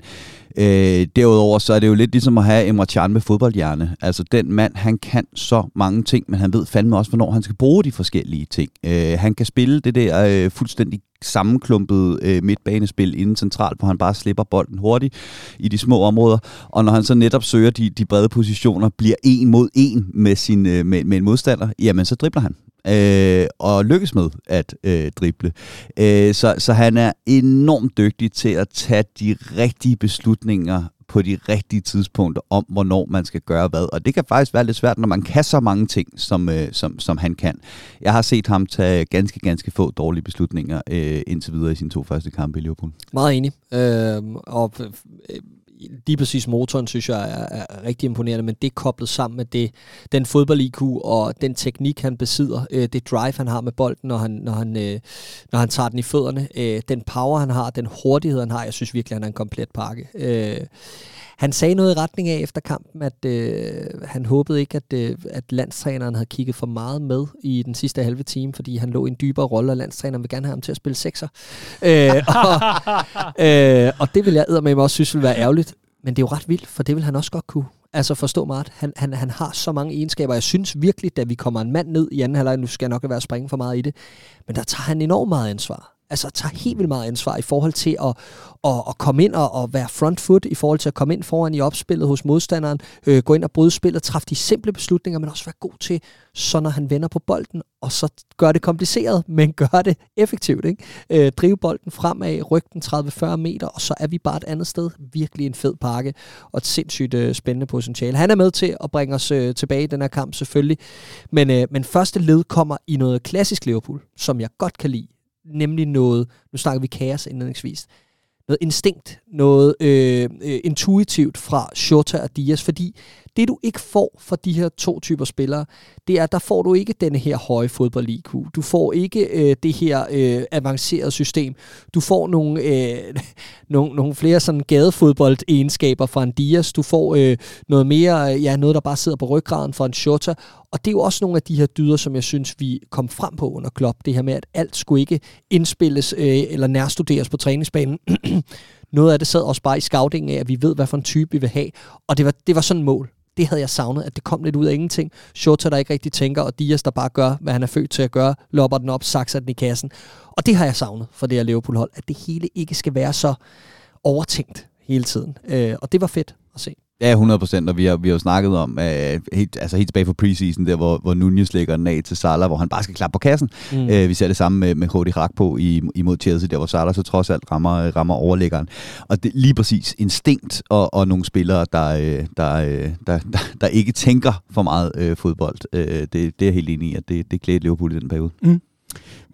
Øh, derudover så er det jo lidt ligesom at have Emre Can med fodboldhjerne. Altså den mand, han kan så mange ting, men han ved fandme også, hvornår han skal bruge de forskellige ting. Øh, han kan spille det der øh, fuldstændig sammenklumpet øh, midtbanespil inden centralt, hvor han bare slipper bolden hurtigt i de små områder. Og når han så netop søger de, de brede positioner, bliver en mod en med, sin, øh, med, med en modstander, jamen så dribler han øh, og lykkes med at øh, drible. Øh, så, så han er enormt dygtig til at tage de rigtige beslutninger på de rigtige tidspunkter om, hvornår man skal gøre hvad. Og det kan faktisk være lidt svært, når man kan så mange ting, som, øh, som, som han kan. Jeg har set ham tage ganske, ganske få dårlige beslutninger øh, indtil videre i sine to første kampe i Liverpool. Meget enig. Øhm, øh, og lige præcis motoren, synes jeg, er, er rigtig imponerende, men det er koblet sammen med det, den fodbold-IQ og den teknik, han besidder, øh, det drive, han har med bolden, når han, når han, øh, når han tager den i fødderne, øh, den power, han har, den hurtighed, han har, jeg synes virkelig, han er en komplet pakke. Øh, han sagde noget i retning af efter kampen, at øh, han håbede ikke, at, øh, at landstræneren havde kigget for meget med i den sidste halve time, fordi han lå i en dybere rolle, og landstræneren vil gerne have ham til at spille sekser. øh, og, øh, og det vil jeg med også synes ville være ærgerligt. Men det er jo ret vildt, for det vil han også godt kunne. Altså forstå mig Han, han, han har så mange egenskaber. Jeg synes virkelig, da vi kommer en mand ned i anden halvleg, nu skal jeg nok være springe for meget i det, men der tager han enormt meget ansvar altså tager helt vildt meget ansvar i forhold til at, at, at komme ind og, at være front foot, i forhold til at komme ind foran i opspillet hos modstanderen, øh, gå ind og bryde spillet, træffe de simple beslutninger, men også være god til, så når han vender på bolden, og så gør det kompliceret, men gør det effektivt. Ikke? Øh, drive bolden fremad, rykke den 30-40 meter, og så er vi bare et andet sted. Virkelig en fed pakke, og et sindssygt øh, spændende potentiale. Han er med til at bringe os øh, tilbage i den her kamp, selvfølgelig. Men, øh, men første led kommer i noget klassisk Liverpool, som jeg godt kan lide nemlig noget, nu snakker vi kaos indledningsvis, noget instinkt, noget øh, øh intuitivt fra Shota og Diaz, fordi det du ikke får fra de her to typer spillere, det er, der får du ikke denne her høje fodbold-IQ. Du får ikke øh, det her øh, avancerede system. Du får nogle, øh, nogle, nogle flere sådan gadefodbold-egenskaber fra en Dias. Du får øh, noget mere, ja, noget der bare sidder på ryggraden fra en Shota. Og det er jo også nogle af de her dyder, som jeg synes, vi kom frem på under Klopp. Det her med, at alt skulle ikke indspilles øh, eller nærstuderes på træningsbanen. noget af det sad også bare i scoutingen af, at vi ved, hvad for en type vi vil have. Og det var, det var sådan et mål det havde jeg savnet, at det kom lidt ud af ingenting. Shota, der ikke rigtig tænker, og Dias, der bare gør, hvad han er født til at gøre, lopper den op, sakser den i kassen. Og det har jeg savnet for det her Liverpool-hold, at det hele ikke skal være så overtænkt hele tiden. Øh, og det var fedt at se. Ja, 100 procent, og vi har, vi har jo snakket om, uh, helt, altså helt tilbage fra preseason, der hvor, hvor Nunez lægger den af til Salah, hvor han bare skal klappe på kassen. Mm. Uh, vi ser det samme med, med Cody på i, imod Chelsea, der hvor Salah så trods alt rammer, rammer overlæggeren. Og det lige præcis instinkt og, og nogle spillere, der, øh, der, der, der, der, der ikke tænker for meget uh, fodbold. Uh, det, det er jeg helt enig i, at det, det klæder Liverpool i den periode. Mm.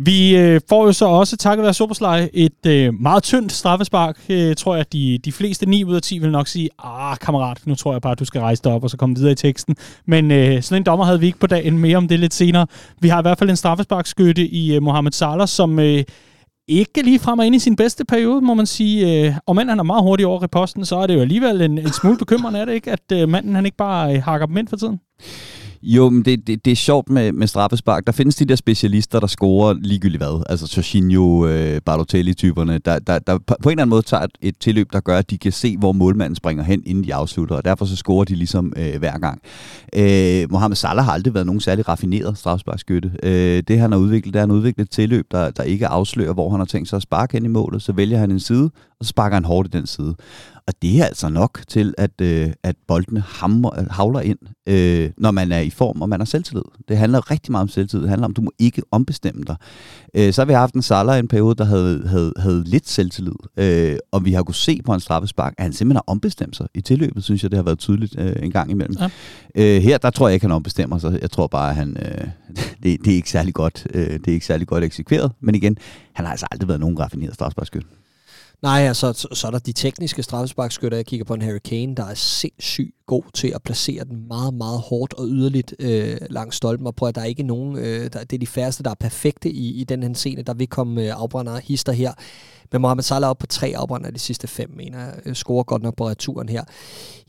Vi øh, får jo så også, takket være Supersly, et øh, meget tyndt straffespark. Øh, tror jeg, de, de fleste 9 ud af 10 vil nok sige, ah kammerat, nu tror jeg bare, at du skal rejse dig op og så komme videre i teksten. Men øh, sådan en dommer havde vi ikke på dagen, mere om det lidt senere. Vi har i hvert fald en straffesparkskytte i øh, Mohamed Salah, som... Øh, ikke lige frem ind i sin bedste periode, må man sige. Øh, og manden han er meget hurtig over i posten, så er det jo alligevel en, en smule bekymrende, er det ikke, at øh, manden han ikke bare øh, hakker dem ind for tiden? Jo, men det, det, det er sjovt med, med straffespark. Der findes de der specialister, der scorer ligegyldigt hvad. Altså Jorginho, øh, Bartotelli-typerne, der, der, der på en eller anden måde tager et, et tilløb, der gør, at de kan se, hvor målmanden springer hen, inden de afslutter. Og derfor så scorer de ligesom øh, hver gang. Øh, Mohamed Salah har aldrig været nogen særlig raffineret straffesparkskytte. Øh, det han har udviklet, det er han udviklet et tilløb, der, der ikke afslører, hvor han har tænkt sig at sparke hen i målet. Så vælger han en side, og så sparker han hårdt i den side. Og det er altså nok til, at, øh, at boldene hammer, havler ind, øh, når man er i form, og man har selvtillid. Det handler rigtig meget om selvtillid. Det handler om, at du må ikke ombestemme dig. Øh, så har vi haft en Salah i en periode, der havde, havde, havde lidt selvtillid. Øh, og vi har kunnet se på en straffespark, at han simpelthen har ombestemt sig i tilløbet, synes jeg, det har været tydeligt øh, en gang imellem. Ja. Øh, her, der tror jeg ikke, han ombestemmer sig. Jeg tror bare, at han, øh, det, det, er ikke særlig godt, øh, det er ikke særlig godt eksekveret. Men igen, han har altså aldrig været nogen raffineret straffesparkskyld. Nej, altså, så, så er der de tekniske straffesparkskytter. Jeg kigger på en Harry Kane, der er sindssygt god til at placere den meget, meget hårdt og yderligt øh, langs stolpen. Og prøv at der er ikke nogen, øh, der, det er de færreste, der er perfekte i, i den her scene. Der vil komme øh, afbrænder hister her. Men Mohamed Salah op på tre afbrænder af de sidste fem, mener jeg, øh, scorer godt nok på returen her.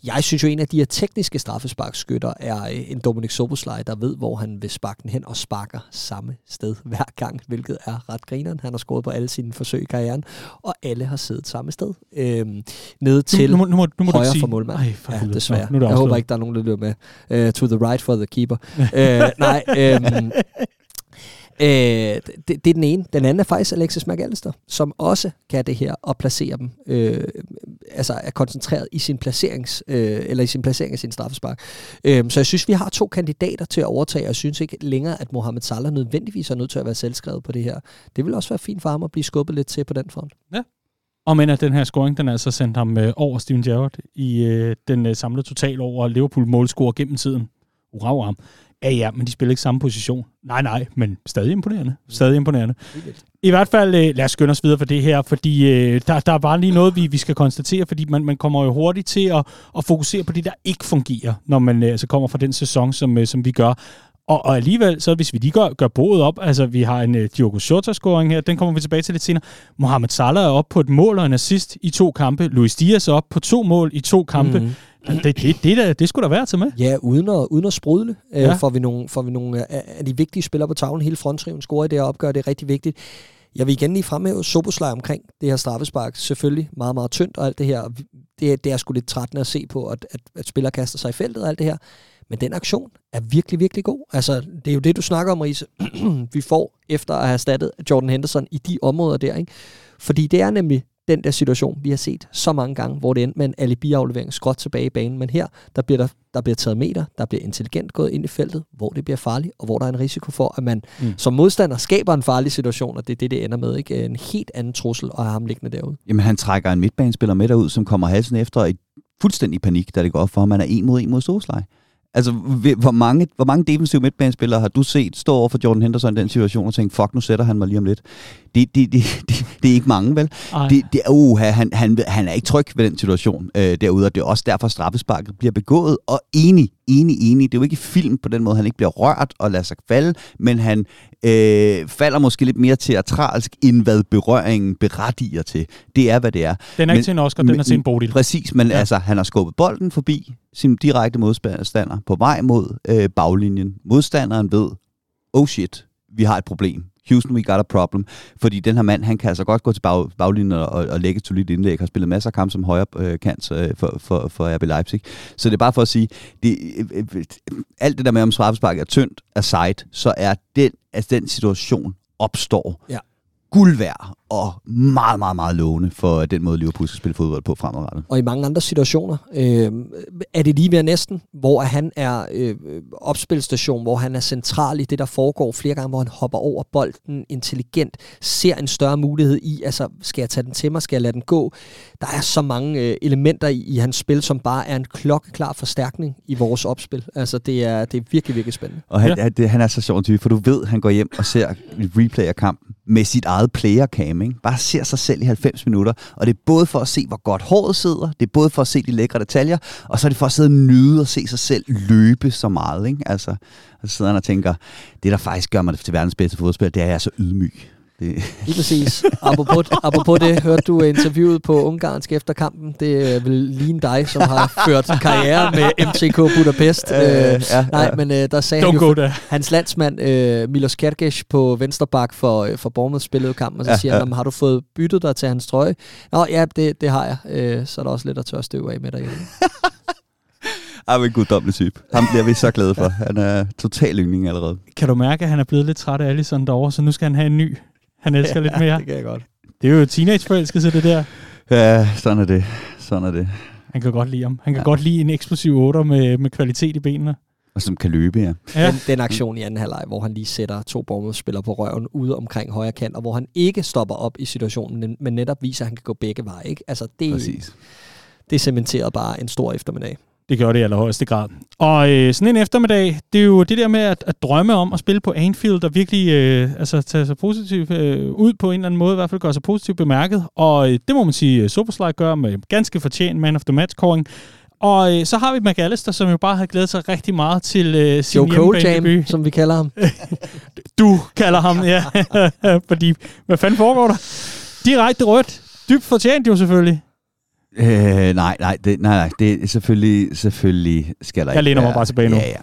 Jeg synes jo, en af de her tekniske straffesparkskytter er øh, en Dominik Soboslaj, der ved, hvor han vil sparke den hen og sparker samme sted hver gang, hvilket er ret grineren. Han har scoret på alle sine forsøg i karrieren, og alle har siddet samme sted. Øhm, ned til nu, nu, nu, må, nu må højre sige, for målmanden. Ej, for ja, desværre. Nu, nu jeg håber ikke, der er nogen, der lytter med. Uh, to the right for the keeper. uh, nej, um, Øh, det, det er den ene. Den anden er faktisk Alexis McAllister, som også kan det her og placere dem, øh, altså er koncentreret i sin placerings, øh, eller i sin placering af sin straffespark. Øh, så jeg synes, vi har to kandidater til at overtage, og jeg synes ikke længere, at Mohamed Salah nødvendigvis er nødt til at være selvskrevet på det her. Det vil også være fint for ham at blive skubbet lidt til på den front. Ja, og men at den her scoring, den er altså sendt ham øh, over Steven Gerrard i øh, den øh, samlede total over Liverpool målscore gennem tiden. Hurra, ham. Ja, ja, men de spiller ikke samme position. Nej, nej, men stadig imponerende. Stadig imponerende. I hvert fald, øh, lad os skynde os videre for det her, fordi øh, der, der er bare lige noget, vi, vi skal konstatere, fordi man, man kommer jo hurtigt til at, at fokusere på det, der ikke fungerer, når man øh, altså kommer fra den sæson, som, øh, som vi gør. Og, og alligevel, så hvis vi lige gør, gør boet op, altså vi har en uh, Diogo Jota-scoring her, den kommer vi tilbage til lidt senere. Mohamed Salah er op på et mål og en assist i to kampe. Luis Diaz er op på to mål i to kampe. Mm. Det, det, det, det, det skulle da være til med. Ja, uden at, uden at sprudle, øh, ja. får, vi nogle, får vi nogle af de vigtige spillere på tavlen. Hele fronttriven scorer i det her opgør, det er rigtig vigtigt. Jeg vil igen lige fremhæve Soboslej omkring det her straffespark. Selvfølgelig meget, meget tyndt og alt det her. Det, det er sgu lidt trættende at se på, at, at, at spillere kaster sig i feltet og alt det her. Men den aktion er virkelig, virkelig god. Altså, det er jo det, du snakker om, Riese. vi får efter at have erstattet Jordan Henderson i de områder der, ikke? Fordi det er nemlig den der situation, vi har set så mange gange, hvor det endte med en alibi-aflevering skråt tilbage i banen. Men her, der bliver der, der bliver taget meter, der bliver intelligent gået ind i feltet, hvor det bliver farligt, og hvor der er en risiko for, at man mm. som modstander skaber en farlig situation, og det er det, det ender med. Ikke? En helt anden trussel at have ham liggende derude. Jamen, han trækker en midtbanespiller med derud, som kommer halsen efter i fuldstændig panik, da det går op for ham, man er en mod en mod Soslej. Altså, hvor mange, hvor mange defensive midtbanespillere har du set stå over for Jordan Henderson i den situation og tænke, fuck, nu sætter han mig lige om lidt? Det, det, det, det, det er ikke mange, vel? Det, det, uh, han, han, han er ikke tryg ved den situation øh, derude, og det er også derfor, straffesparket bliver begået. Og enig, enig, enig. Det er jo ikke film på den måde, han ikke bliver rørt og lader sig falde, men han øh, falder måske lidt mere teatralsk, end hvad berøringen berettiger til. Det er, hvad det er. Den er men, ikke til en Oscar, den er til en Bodil. Præcis, men ja. altså, han har skubbet bolden forbi sin direkte modstander på vej mod øh, baglinjen. Modstanderen ved, oh shit, vi har et problem. Houston, we got a problem. Fordi den her mand, han kan altså godt gå til bag, baglinjen og, og lægge et solidt indlæg. Har spillet masser af kampe som højre øh, kant øh, for, for, for RB Leipzig. Så det er bare for at sige, det, øh, øh, øh alt det der med, om straffespark er tyndt, er sejt, så er den, altså den situation opstår. Ja guld værd og meget, meget, meget lovende for den måde, Liverpool skal spille fodbold på fremadrettet. Og i mange andre situationer øh, er det lige ved næsten, hvor han er øh, opspilstation, hvor han er central i det, der foregår flere gange, hvor han hopper over bolden intelligent, ser en større mulighed i, altså skal jeg tage den til mig, skal jeg lade den gå? Der er så mange øh, elementer i, i hans spil, som bare er en klokkeklar forstærkning i vores opspil. Altså det er, det er virkelig, virkelig spændende. Og han, Ja. det, han er så sjov en type, for du ved, han går hjem og ser replay af kampen med sit eget playercam, ikke? Bare ser sig selv i 90 minutter, og det er både for at se, hvor godt håret sidder, det er både for at se de lækre detaljer, og så er det for at sidde og nyde og se sig selv løbe så meget, ikke? Altså, så sidder han og tænker, det der faktisk gør mig til verdens bedste fodboldspiller, det er, at jeg er så ydmyg. Det, Lige præcis. Apropos, apropos det, hørte du interviewet på Ungarsk efter kampen. Det er vel ligne dig, som har ført karriere med MTK Budapest. Øh, Øh, ja, nej, ja. men øh, der sagde Don't han jo, hans landsmand øh, Milos Kerkes på vensterbak for, øh, for Bournemouth spillede kampen, og så Ja, siger han, ja. "Jamen, har du fået byttet dig til hans trøje? Nå ja, det, det har jeg. Øh, så er der også lidt at tørre støv af med derhjemme. er en guddommelig type. Ham bliver vi så glade for. Han er total yndling allerede. Kan du mærke, at han er blevet lidt træt af Allison derovre, så nu skal han have en ny. Han elsker lidt mere. det kan jeg godt. Det er jo teenageforelskelse, det der. Ja, sådan er det. Sådan er det. Han kan godt lide ham. Han kan Ja. godt lide en eksplosiv 8 med, med kvalitet i benene. Og som kan løbe, ja. Ja. Den, den aktion i anden halvleg, hvor han lige sætter to Bournemouth-spillere på røven ude omkring højre kant, og hvor han ikke stopper op i situationen, men- men netop viser, at han kan gå begge veje. Ikke? Altså, det, Præcis. det cementerede bare en stor eftermiddag. Det gør det i allerhøjeste grad. Og øh, sådan en eftermiddag, det er jo det der med at, at drømme om at spille på Anfield, og virkelig øh, altså, tage sig positivt øh, ud på en eller anden måde, i hvert fald gøre sig positivt bemærket. Og øh, det må man sige, Superslide gør med ganske fortjent man of the match scoring. Og øh, så har vi McAllister, som jo bare har glædet sig rigtig meget til øh, sin Joe Jam, som vi kalder ham. Du kalder ham, ja. Fordi, hvad fanden foregår der? Direkte rødt. Dybt fortjent jo selvfølgelig. Øh, nej, nej, det, nej, nej, det er selvfølgelig, selvfølgelig skal der Jeg ikke læner mig være- bare tilbage nu. Ja, ja.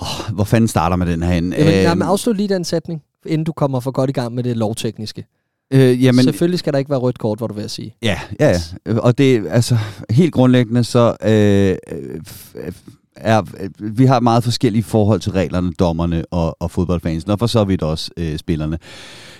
Oh, hvor fanden starter med den her hen? Jamen, nej, men afslut lige den sætning, inden du kommer for godt i gang med det lovtekniske. øh, jamen, Men, Selvfølgelig skal der ikke være rødt kort, hvor du vil sige. Ja, ja, ja. Og det altså helt grundlæggende så øh, øh, f- er øh, vi har meget forskellige forhold til reglerne, dommerne og, og fodboldfansen, og for så vidt også øh, spillerne.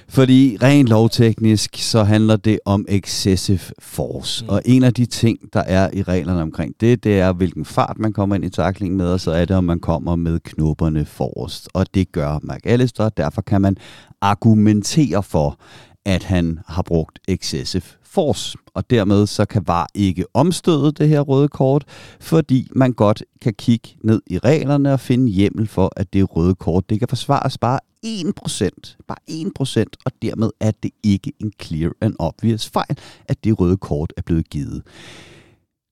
Fordi rent lovteknisk, så handler det om excessive force. Mm. Og en af de ting, der er i reglerne omkring det, det er, hvilken fart man kommer ind i taklingen med, og så er det, om man kommer med knopperne forrest. Og det gør McAllister, derfor kan man argumentere for, at han har brugt excessive force. Og dermed så kan VAR ikke omstøde det her røde kort, fordi man godt kan kigge ned i reglerne og finde hjemmel for, at det røde kort, det kan forsvares bare 1%, bare 1%, og dermed er det ikke en clear and obvious fejl, at det røde kort er blevet givet.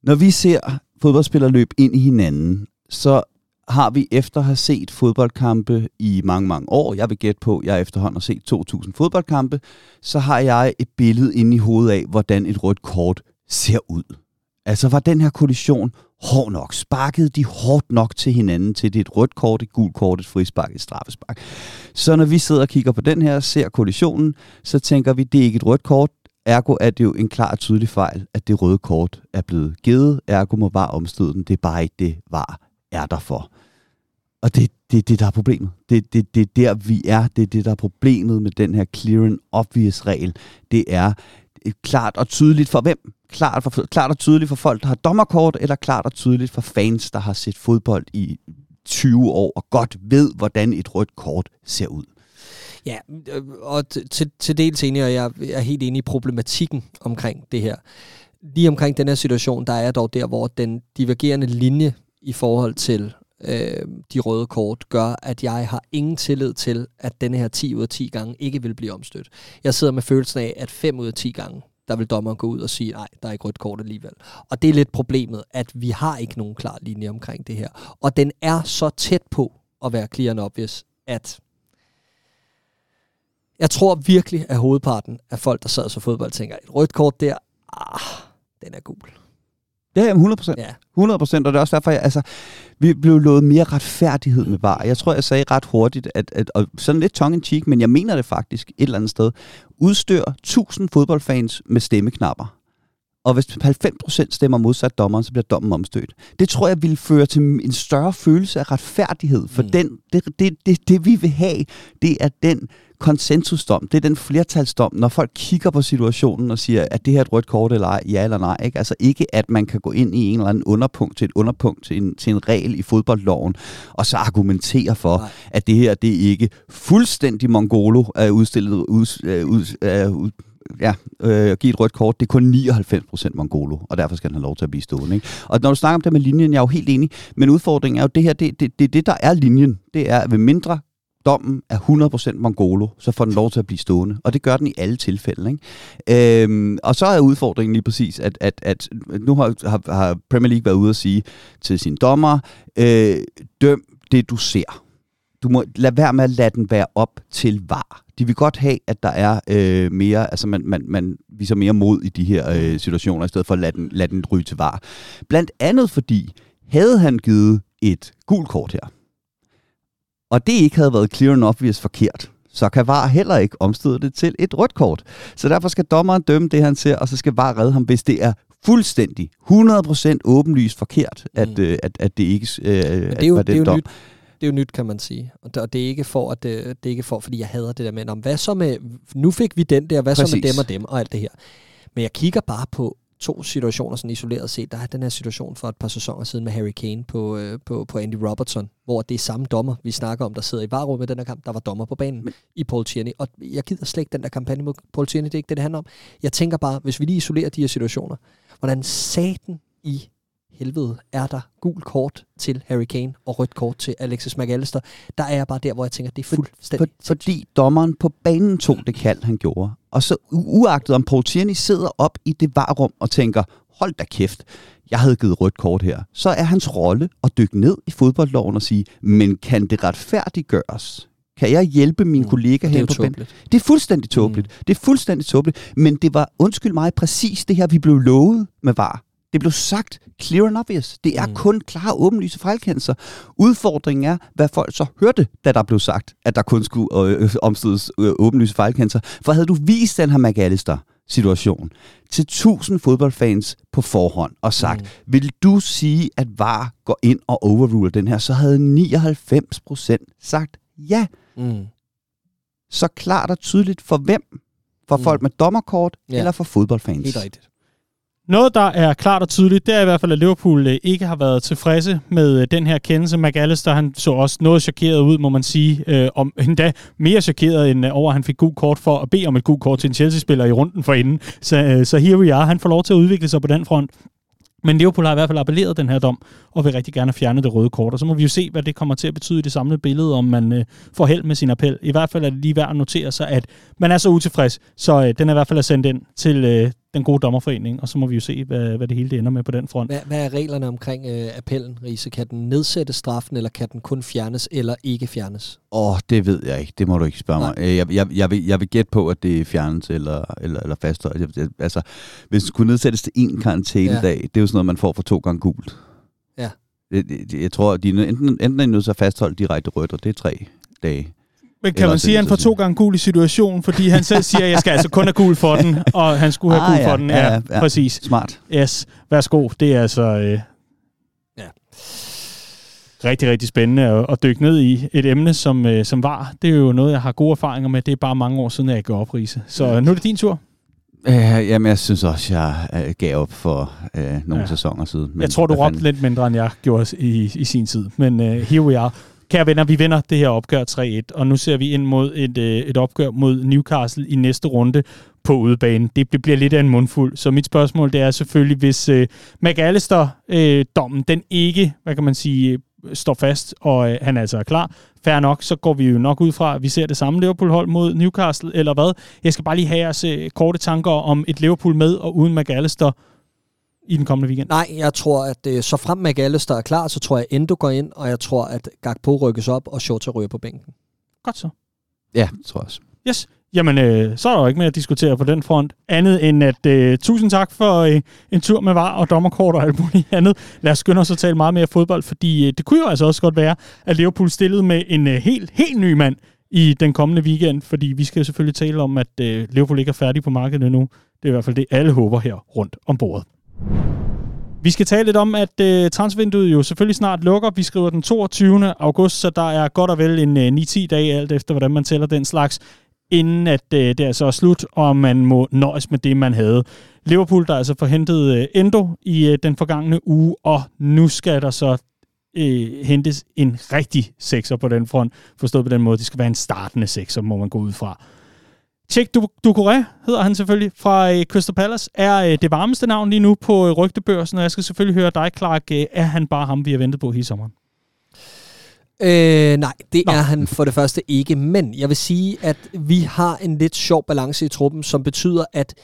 Når vi ser fodboldspillere løbe ind i hinanden, så har vi efter at have set fodboldkampe i mange, mange år, jeg vil gætte på, at jeg efterhånden har set 2.000 fodboldkampe, så har jeg et billede inde i hovedet af, hvordan et rødt kort ser ud. Altså var den her kollision hård nok? Sparkede de hårdt nok til hinanden, til det et rødt kort, et gult kort, et frispark, et straffespark? Så når vi sidder og kigger på den her, ser kollisionen, så tænker vi, det er ikke et rødt kort, Ergo er det jo en klar og tydelig fejl, at det røde kort er blevet givet. Ergo må var omstøde den. Det er bare ikke det, var er der for. Og det er det, det, der er problemet. Det, det, det er der, vi er. Det er det, der er problemet med den her clear and obvious regel. Det er klart og tydeligt for hvem? Klart, for, klart og tydeligt for folk, der har dommerkort, eller klart og tydeligt for fans, der har set fodbold i 20 år og godt ved, hvordan et rødt kort ser ud. Ja, øh, og til, til dels enig, og jeg er helt enig i problematikken omkring det her. Lige omkring den her situation, der er dog der, hvor den divergerende linje i forhold til øh, de røde kort gør, at jeg har ingen tillid til, at denne her 10 ud af 10 gange ikke vil blive omstødt. Jeg sidder med følelsen af, at 5 ud af 10 gange, der vil dommeren gå ud og sige, nej, der er ikke rødt kort alligevel. Og det er lidt problemet, at vi har ikke nogen klar linje omkring det her. Og den er så tæt på at være clear and obvious, at jeg tror virkelig, at hovedparten af folk, der sad så fodbold, tænker, et rødt kort der, ah, den er gul. Ja, jamen 100 procent. Ja. 100 procent, og det er også derfor, jeg, altså, vi blev lovet mere retfærdighed med VAR. Jeg tror, jeg sagde ret hurtigt, at, at og sådan lidt tongue in cheek, men jeg mener det faktisk et eller andet sted. Udstyr 1000 fodboldfans med stemmeknapper, og hvis 90% stemmer modsat dommeren, så bliver dommen omstødt. Det tror jeg ville føre til en større følelse af retfærdighed, for mm. den, det, det, det, det vi vil have, det er den konsensusdom, det er den flertalsdom, når folk kigger på situationen og siger, at det her er et rødt kort eller ej, ja eller nej. Ikke? Altså ikke, at man kan gå ind i en eller anden underpunkt til et underpunkt til en, til en regel i fodboldloven, og så argumentere for, nej. at det her, det er ikke fuldstændig mongolo er udstillet, ud, ud, ud, ja, øh, give et rødt kort, det er kun 99% Mongolo, og derfor skal han have lov til at blive stående. Ikke? Og når du snakker om det med linjen, jeg er jo helt enig, men udfordringen er jo, det her, det, det, det, det der er linjen, det er, at ved mindre dommen er 100% Mongolo, så får den lov til at blive stående. Og det gør den i alle tilfælde. Ikke? Øhm, og så er udfordringen lige præcis, at, at, at nu har, har, har Premier League været ude at sige til sine dommer, øh, døm det du ser. Du må lade være med at lade den være op til var. De vil godt have, at der er øh, mere, altså man, man, man viser mere mod i de her øh, situationer, i stedet for at lade den, lade den ryge til var. Blandt andet fordi, havde han givet et gult kort her, og det ikke havde været clear and obvious forkert, så kan VAR heller ikke omstøde det til et rødt kort. Så derfor skal dommeren dømme det, han ser, og så skal VAR redde ham, hvis det er fuldstændig 100% åbenlyst forkert, at, mm. øh, at, at det ikke øh, det er jo, det er jo nyt det er jo nyt, kan man sige. Og det, og det er ikke for, at det, øh, det er ikke for, fordi jeg hader det der med, om hvad så med, nu fik vi den der, hvad Præcis. så med dem og dem og alt det her. Men jeg kigger bare på to situationer sådan isoleret set. Der er den her situation for et par sæsoner siden med Harry Kane på, øh, på, på Andy Robertson, hvor det er samme dommer, vi snakker om, der sidder i varerummet i den her kamp, der var dommer på banen Men... i Paul Tierney. Og jeg gider slet ikke den der kampagne mod Paul Tierney, det er ikke det, det handler om. Jeg tænker bare, hvis vi lige isolerer de her situationer, hvordan saten i helvede er der gul kort til Harry Kane og rødt kort til Alexis McAllister. Der er jeg bare der, hvor jeg tænker, det er fuldstændig... For, fordi dommeren på banen tog det kald, han gjorde. Og så uagtet om Paul Tierney sidder op i det varum og tænker, hold da kæft, jeg havde givet rødt kort her. Så er hans rolle at dykke ned i fodboldloven og sige, men kan det retfærdiggøres? Kan jeg hjælpe min mm, kollega her på banen? Det er fuldstændig tåbeligt. Mm. Det er fuldstændig tåbeligt. Men det var, undskyld mig, præcis det her, vi blev lovet med VAR. Det blev sagt clear and obvious. Det er mm. kun klare, åbenlyse fejlkendelser. Udfordringen er, hvad folk så hørte, da der blev sagt, at der kun skulle øh, øh omstødes øh, åbenlyse fejlkendelser. For havde du vist den her McAllister situation til tusind fodboldfans på forhånd og sagt, mm. vil du sige, at VAR går ind og overruler den her, så havde 99 procent sagt ja. Mm. Så klart og tydeligt for hvem? For mm. folk med dommerkort ja. eller for fodboldfans? Helt rigtigt. Noget, der er klart og tydeligt, det er i hvert fald, at Liverpool øh, ikke har været tilfredse med øh, den her kendelse. McAllister, han så også noget chokeret ud, må man sige. Øh, om endda mere chokeret end øh, over, at han fik god kort for at bede om et god kort til en Chelsea-spiller i runden for inden. Så, så here we are. Han får lov til at udvikle sig på den front. Men Liverpool har i hvert fald appelleret den her dom, og vil rigtig gerne fjerne det røde kort. Og så må vi jo se, hvad det kommer til at betyde i det samlede billede, om man øh, får held med sin appel. I hvert fald er det lige værd at notere sig, at man er så utilfreds, så øh, den er i hvert fald sendt ind til øh, den gode dommerforening, og så må vi jo se, hvad, hvad det hele det ender med på den front. Hvad, hvad er reglerne omkring øh, appellen, Riese? Kan den nedsætte straffen, eller kan den kun fjernes, eller ikke fjernes? Åh, oh, det ved jeg ikke. Det må du ikke spørge Nej. mig. Jeg, jeg, jeg, vil, jeg vil gætte på, at det fjernes eller, eller, eller fastholdes. Altså, hvis den skulle nedsættes til en karantænedag, ja. det er jo sådan noget, man får for to gange gult. Ja. Det, det, jeg tror, at de enten, enten er nødt til at fastholde direkte rødt, og det er tre dage. Men kan man sige, at han får to gange gul i situationen, fordi han selv siger, at jeg skal altså kun have gul for den, og han skulle have ah, gul ja, for den. Ja, ja, ja, præcis. Smart. Yes, værsgo. Det er altså øh, ja. rigtig, rigtig spændende at, at dykke ned i et emne, som, øh, som var. Det er jo noget, jeg har gode erfaringer med. Det er bare mange år siden, at jeg gav op, Riese. Så ja. nu er det din tur. Uh, jamen, jeg synes også, jeg uh, gav op for uh, nogle ja. sæsoner siden. Men jeg tror, du råbte lidt mindre, end jeg gjorde i, i sin tid. Men uh, here we are. Kære venner, vi vinder det her opgør 3-1, og nu ser vi ind mod et, øh, et opgør mod Newcastle i næste runde på udebane. Det det bliver lidt af en mundfuld. Så mit spørgsmål det er selvfølgelig, hvis øh, McAllister-dommen, øh, den ikke, hvad kan man sige, øh, står fast, og øh, han altså er klar, fair nok, så går vi jo nok ud fra, at vi ser det samme Liverpool-hold mod Newcastle, eller hvad? Jeg skal bare lige have jeres øh, korte tanker om et Liverpool med og uden McAllister, i den kommende weekend? Nej, jeg tror, at øh, så frem McAllister er klar, så tror jeg, Endo går ind, og jeg tror, at Gakpo rykkes op, og Shota ryger på bænken. Godt så. Ja, det tror jeg også. Yes. Jamen, øh, så er der jo ikke mere at diskutere på den front. Andet end at øh, tusind tak for øh, en tur med var og dommerkort og alt muligt andet. Lad os skynde os at tale meget mere fodbold, fordi øh, det kunne jo altså også godt være, at Liverpool stillede med en øh, helt, helt ny mand i den kommende weekend, fordi vi skal selvfølgelig tale om, at øh, Liverpool ikke er færdig på markedet endnu. Det er i hvert fald det, alle håber her rundt om bordet. Vi skal tale lidt om, at øh, transvinduet jo selvfølgelig snart lukker. Vi skriver den 22. august, så der er godt og vel en øh, 9-10 dage, alt efter hvordan man tæller den slags, inden at øh, det er så er slut, og man må nøjes med det, man havde. Liverpool, der altså forhentede øh, Endo i øh, den forgangne uge, og nu skal der så øh, hentes en rigtig sekser på den front. Forstået på den måde, det skal være en startende sekser, må man gå ud fra. Tjek Ducouré hedder han selvfølgelig fra øh, Crystal Palace, er øh, det varmeste navn lige nu på øh, rygtebørsen, og jeg skal selvfølgelig høre dig, Clark. Øh, er han bare ham, vi har ventet på hele sommeren? Øh, nej, det Nå. er han for det første ikke, men jeg vil sige, at vi har en lidt sjov balance i truppen, som betyder, at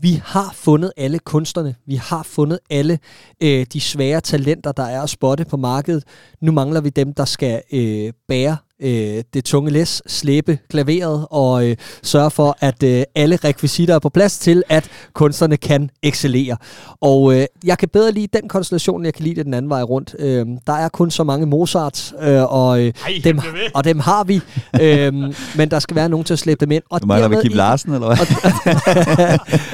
vi har fundet alle kunstnerne, vi har fundet alle øh, de svære talenter, der er at spotte på markedet. Nu mangler vi dem, der skal øh, bære øh, det tunge læs, slæbe klaveret og øh, sørge for, at øh, alle rekvisitter er på plads til, at kunstnerne kan excellere. Og øh, jeg kan bedre lide den konstellation, jeg kan lide det den anden vej rundt. Øh, der er kun så mange Mozart, øh, og, øh, Ej, dem, og dem har vi. øh, men der skal være nogen til at slæbe dem ind. Og du mangler med Kim Larsen, eller hvad?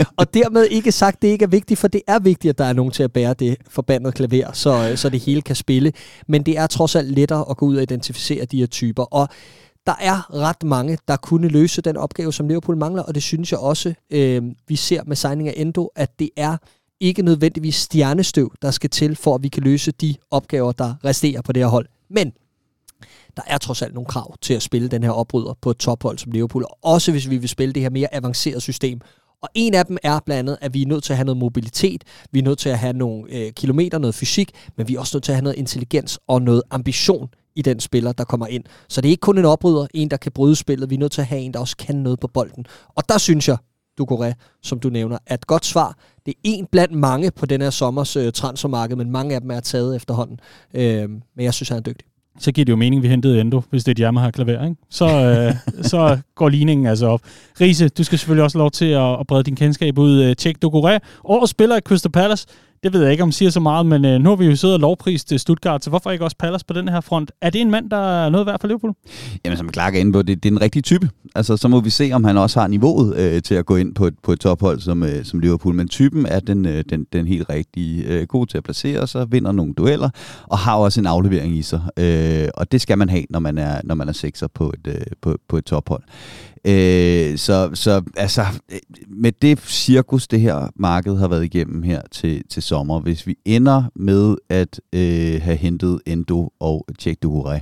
Og, og dermed ikke sagt, det ikke er vigtigt, for det er vigtigt, at der er nogen til at bære det forbandede klaver, så, øh, så det hele kan spille. Men det er trods alt lettere at gå ud og identificere de her typer typer. Og der er ret mange, der kunne løse den opgave, som Liverpool mangler, og det synes jeg også, øh, vi ser med signing af Endo, at det er ikke nødvendigvis stjernestøv, der skal til, for at vi kan løse de opgaver, der resterer på det her hold. Men der er trods alt nogle krav til at spille den her oprydder på et tophold som Liverpool, også hvis vi vil spille det her mere avancerede system. Og en af dem er blandt andet, at vi er nødt til at have noget mobilitet, vi er nødt til at have nogle øh, kilometer, noget fysik, men vi er også nødt til at have noget intelligens og noget ambition i den spiller, der kommer ind. Så det er ikke kun en opryder, en der kan bryde spillet. Vi er nødt til at have en, der også kan noget på bolden. Og der synes jeg, Ducoré, som du nævner, er et godt svar. Det er en blandt mange på den her sommers øh, transfermarked, men mange af dem er taget efterhånden. Øh, men jeg synes, han er dygtig. Så giver det jo mening, at vi hentede Endo, hvis det er et Yamaha klaver, ikke? Så, øh, så går ligningen altså op. Riese, du skal selvfølgelig også lov til at, at brede din kendskab ud. Tjek Ducoré, årets spiller i Crystal Palace, det ved jeg ikke, om siger så meget, men øh, nu har vi jo siddet og lovprist til Stuttgart, så hvorfor ikke også Pallas på den her front? Er det en mand, der er noget værd for Liverpool? Jamen, som Clark er inde på, det, det er en rigtig type. Altså, så må vi se, om han også har niveauet øh, til at gå ind på et, på et tophold som, øh, som Liverpool. Men typen er den, øh, den, den helt rigtige. Øh, god til at placere sig, vinder nogle dueller, og har også en aflevering i sig. Øh, og det skal man have, når man er, når man er sekser på et, øh, på, på et tophold. Øh, så, så altså, med det cirkus, det her marked har været igennem her til, til sommer, hvis vi ender med at øh, have hentet Endo og Tjek Duhuré,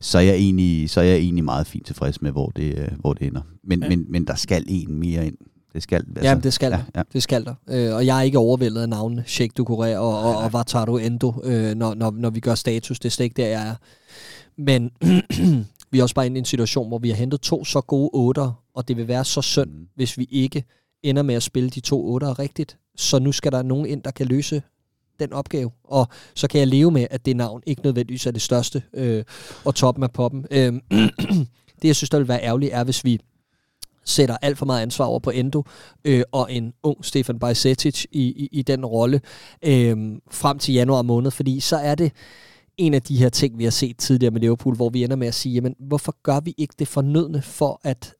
så er jeg egentlig, så er jeg egentlig meget fint tilfreds med, hvor det, øh, hvor det ender. Men, ja. men, men der skal en mere ind. Det skal, altså, ja, det skal ja. Ja. Det skal der. Øh, og jeg er ikke overvældet af navnene Sheikh Ducouré og, og, og Wataru Endo, øh, når, når, når vi gør status. Det er slet ikke der, jeg er. Men vi er også bare inde i en situation, hvor vi har hentet to så gode otter, og det vil være så synd, mm. hvis vi ikke ender med at spille de to otter rigtigt. Så nu skal der nogen ind, der kan løse den opgave. Og så kan jeg leve med, at det navn ikke nødvendigvis er det største øh, og toppen af poppen. Øh, det, jeg synes, der vil være ærgerligt, er, hvis vi sætter alt for meget ansvar over på Endo, øh, og en ung Stefan Bajsetic i, i, i den rolle øh, frem til januar måned, fordi så er det en af de her ting, vi har set tidligere med Liverpool, hvor vi ender med at sige, jamen, hvorfor gør vi ikke det fornødne for at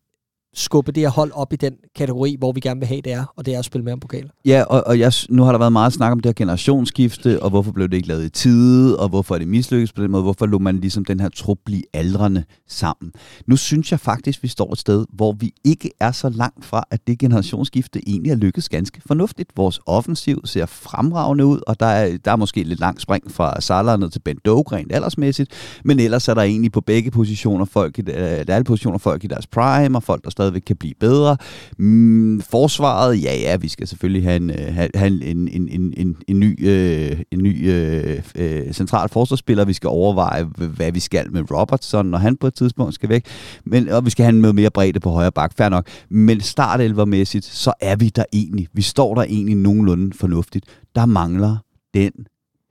skubbe det her hold op i den kategori, hvor vi gerne vil have det er, og det er at spille med om pokaler. Ja, og, og jeg, nu har der været meget snak om det her generationsskifte, og hvorfor blev det ikke lavet i tide, og hvorfor er det mislykkes på den måde, hvorfor lå man ligesom den her trup blive aldrende sammen. Nu synes jeg faktisk, vi står et sted, hvor vi ikke er så langt fra, at det generationsskifte egentlig er lykkedes ganske fornuftigt. Vores offensiv ser fremragende ud, og der er, der er måske lidt langt spring fra Salah ned til Ben Dogren aldersmæssigt, men ellers er der egentlig på begge positioner folk, øh, der er alle positioner folk i deres prime, og folk, der stadigvæk kan blive bedre. Mm, forsvaret, ja ja, vi skal selvfølgelig have en, øh, have, have en, en, en, en, en ny, øh, en ny øh, øh, central forsvarsspiller. Vi skal overveje, hvad vi skal med Robertson, når han på et tidspunkt skal væk. Men, og vi skal have en mere bredde på højre bak, fair nok. Men startelvermæssigt, så er vi der egentlig. Vi står der egentlig nogenlunde fornuftigt. Der mangler den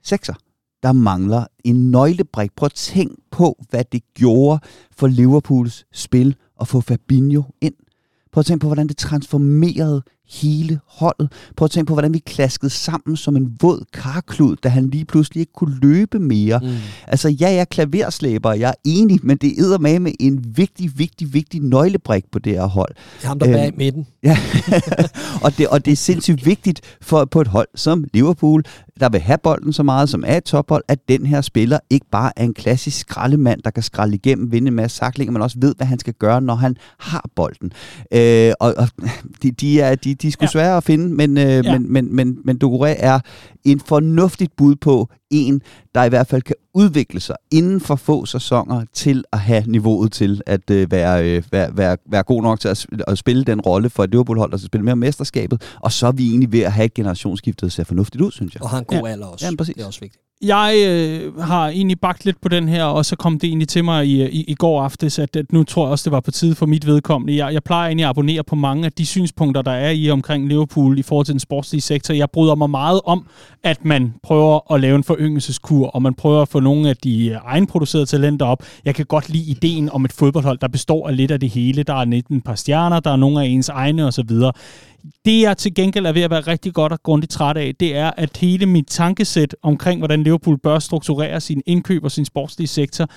sekser der mangler en nøglebrik. Prøv at tænk på, hvad det gjorde for Liverpools spil at få Fabinho ind. Prøv at tænke på, hvordan det transformerede hele holdet. Prøv at tænke på, hvordan vi klaskede sammen som en våd karklud, da han lige pludselig ikke kunne løbe mere. Mm. Altså, ja, jeg er klaverslæber, jeg er enig, men det æder med med en vigtig, vigtig, vigtig nøglebrik på det her hold. Det er ham, der øhm, bag midten. Ja, og, det, og det er sindssygt vigtigt for, på et hold som Liverpool, der vil have bolden så meget, som er et tophold, at den her spiller ikke bare er en klassisk skraldemand, der kan skralde igennem, vinde en masse saklinger, men også ved, hvad han skal gøre, når han har bolden. Øh, og og de, de, er, de, de er sgu ja. svære at finde, men, øh, ja. men, men, men, men Doucouré er en fornuftigt bud på en, der i hvert fald kan udvikle sig inden for få sæsoner til at have niveauet til at øh, være, øh, være, være, være god nok til at, at spille den rolle for et Liverpool-hold, der skal spille mere mesterskabet. Og så er vi egentlig ved at have et generationsskiftet, der ser fornuftigt ud, synes jeg. Og har en god ja. alder også. Ja, præcis. Det er også vigtigt. Jeg øh, har egentlig bagt lidt på den her, og så kom det egentlig til mig i, øh, i, i går aftes, at, at nu tror jeg også, det var på tide for mit vedkommende. Jeg, jeg plejer egentlig at abonnere på mange af de synspunkter, der er i omkring Liverpool i forhold til den sportslige sektor. Jeg bryder mig meget om, at man prøver at lave en foryngelseskur, og man prøver at få nogle af de øh, egenproducerede talenter op. Jeg kan godt lide ideen om et fodboldhold, der består af lidt af det hele. Der er net et par stjerner, der er nogle af ens egne osv. Det, jeg til gengæld er ved at være rigtig godt og grundigt træt af, det er, at hele mit tankesæt omkring, hvordan Liverpool bør strukturere sin indkøb og sin sportslige sektor,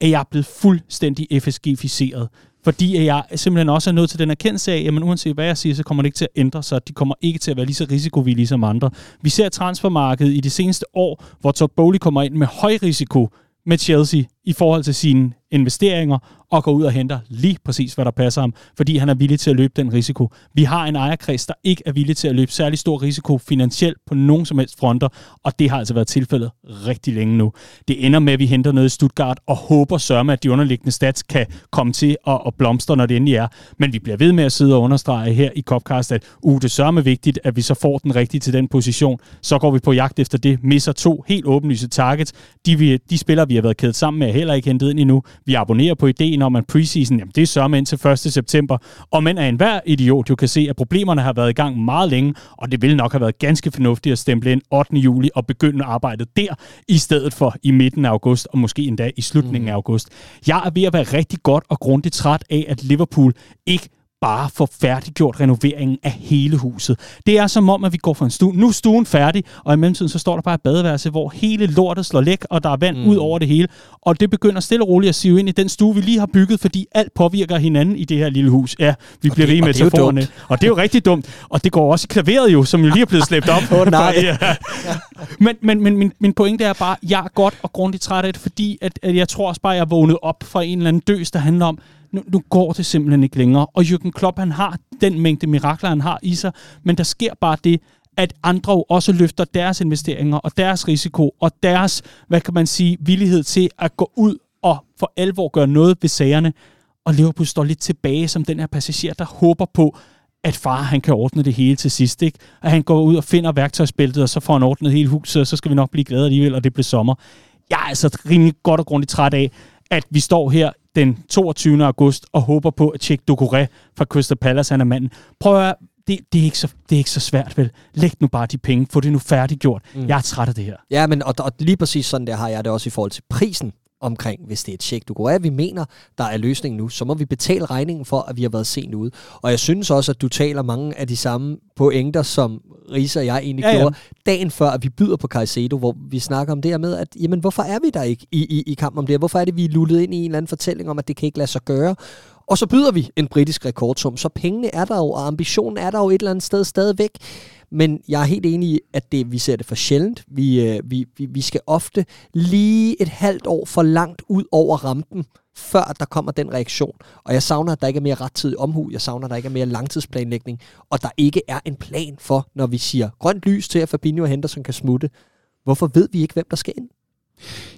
er jeg blevet fuldstændig FSG-ficeret. Fordi jeg simpelthen også er nået til den erkendelse af, at uanset hvad jeg siger, så kommer det ikke til at ændre sig. De kommer ikke til at være lige så risikovillige som andre. Vi ser transfermarkedet i de seneste år, hvor Todd Bowley kommer ind med høj risiko med Chelsea i forhold til sine investeringer og går ud og henter lige præcis, hvad der passer ham, fordi han er villig til at løbe den risiko. Vi har en ejerkreds, der ikke er villig til at løbe særlig stor risiko finansielt på nogen som helst fronter, og det har altså været tilfældet rigtig længe nu. Det ender med, at vi henter noget i Stuttgart og håber sørme, at de underliggende stats kan komme til at, at blomstre, når det endelig er. Men vi bliver ved med at sidde og understrege her i Copcast, at uh, det sørme vigtigt, at vi så får den rigtige til den position. Så går vi på jagt efter det, misser to helt åbenlyse targets. De, vi, de spillere, vi har været kædet sammen med, er heller ikke hentet ind endnu. Vi abonnerer på ideen om, at preseason, jamen det er sørme indtil 1. september. Og men er enhver idiot jo kan se, at problemerne har været i gang meget længe, og det ville nok have været ganske fornuftigt at stemple ind 8. juli og begynde arbejdet der, i stedet for i midten af august, og måske endda i slutningen af mm. august. Jeg er ved at være rigtig godt og grundigt træt af, at Liverpool ikke bare få færdiggjort renoveringen af hele huset. Det er som om, at vi går fra en stue. Nu er stuen færdig, og i mellemtiden så står der bare et badeværelse, hvor hele lortet slår læk, og der er vand mm. ud over det hele. Og det begynder stille og roligt at sive ind i den stue, vi lige har bygget, fordi alt påvirker hinanden i det her lille hus. Ja, vi og bliver ved med metaforerne. Og det er jo rigtig dumt. Og det går også i klaveret jo, som jo lige er blevet slæbt op. oh, nej. Ja. Men, men, men min, min pointe er bare, at jeg er godt og grundigt træt af det, fordi at, at jeg tror også bare, at jeg vågnet op fra en eller anden døs, der handler om, nu, nu går det simpelthen ikke længere. Og Jürgen Klopp, han har den mængde mirakler, han har i sig, men der sker bare det, at andre også løfter deres investeringer og deres risiko og deres, hvad kan man sige, villighed til at gå ud og for alvor gøre noget ved sagerne. Og Liverpool står lidt tilbage som den her passager, der håber på, at far han kan ordne det hele til sidst. Ikke? At han går ud og finder værktøjsbæltet, og så får han ordnet hele huset, og så skal vi nok blive glade alligevel, og det bliver sommer. Jeg er altså rimelig godt og grundigt træt af, at vi står her den 22. august og håber på, at Tjek Ducouré fra Crystal Palace han er manden. Prøv at det, det, er ikke så, det er ikke så svært, vel? Læg nu bare de penge. Få det nu færdiggjort. Mm. Jeg er træt af det her. Ja, men og, og lige præcis sådan der har jeg det også i forhold til prisen omkring, hvis det er et check. Du går af, vi mener, der er løsningen nu, så må vi betale regningen for, at vi har været sent ude. Og jeg synes også, at du taler mange af de samme pointer, som Risa og jeg egentlig ja, gjorde, ja. dagen før, at vi byder på Caicedo, hvor vi snakker om det her med, at jamen, hvorfor er vi der ikke i, i, i kampen om det her? Hvorfor er det, vi er lullet ind i en eller anden fortælling om, at det kan ikke lade sig gøre? Og så byder vi en britisk rekordsum, så pengene er der jo, og ambitionen er der jo et eller andet sted stadigvæk. Men jeg er helt enig i, at det, vi ser det for sjældent. Vi, øh, vi, vi, vi skal ofte lige et halvt år for langt ud over rampen, før der kommer den reaktion. Og jeg savner, at der ikke er mere rettidig omhu. Jeg savner, at der ikke er mere langtidsplanlægning. Og der ikke er en plan for, når vi siger grønt lys til, at Fabinho og Henderson kan smutte. Hvorfor ved vi ikke, hvem der skal ind?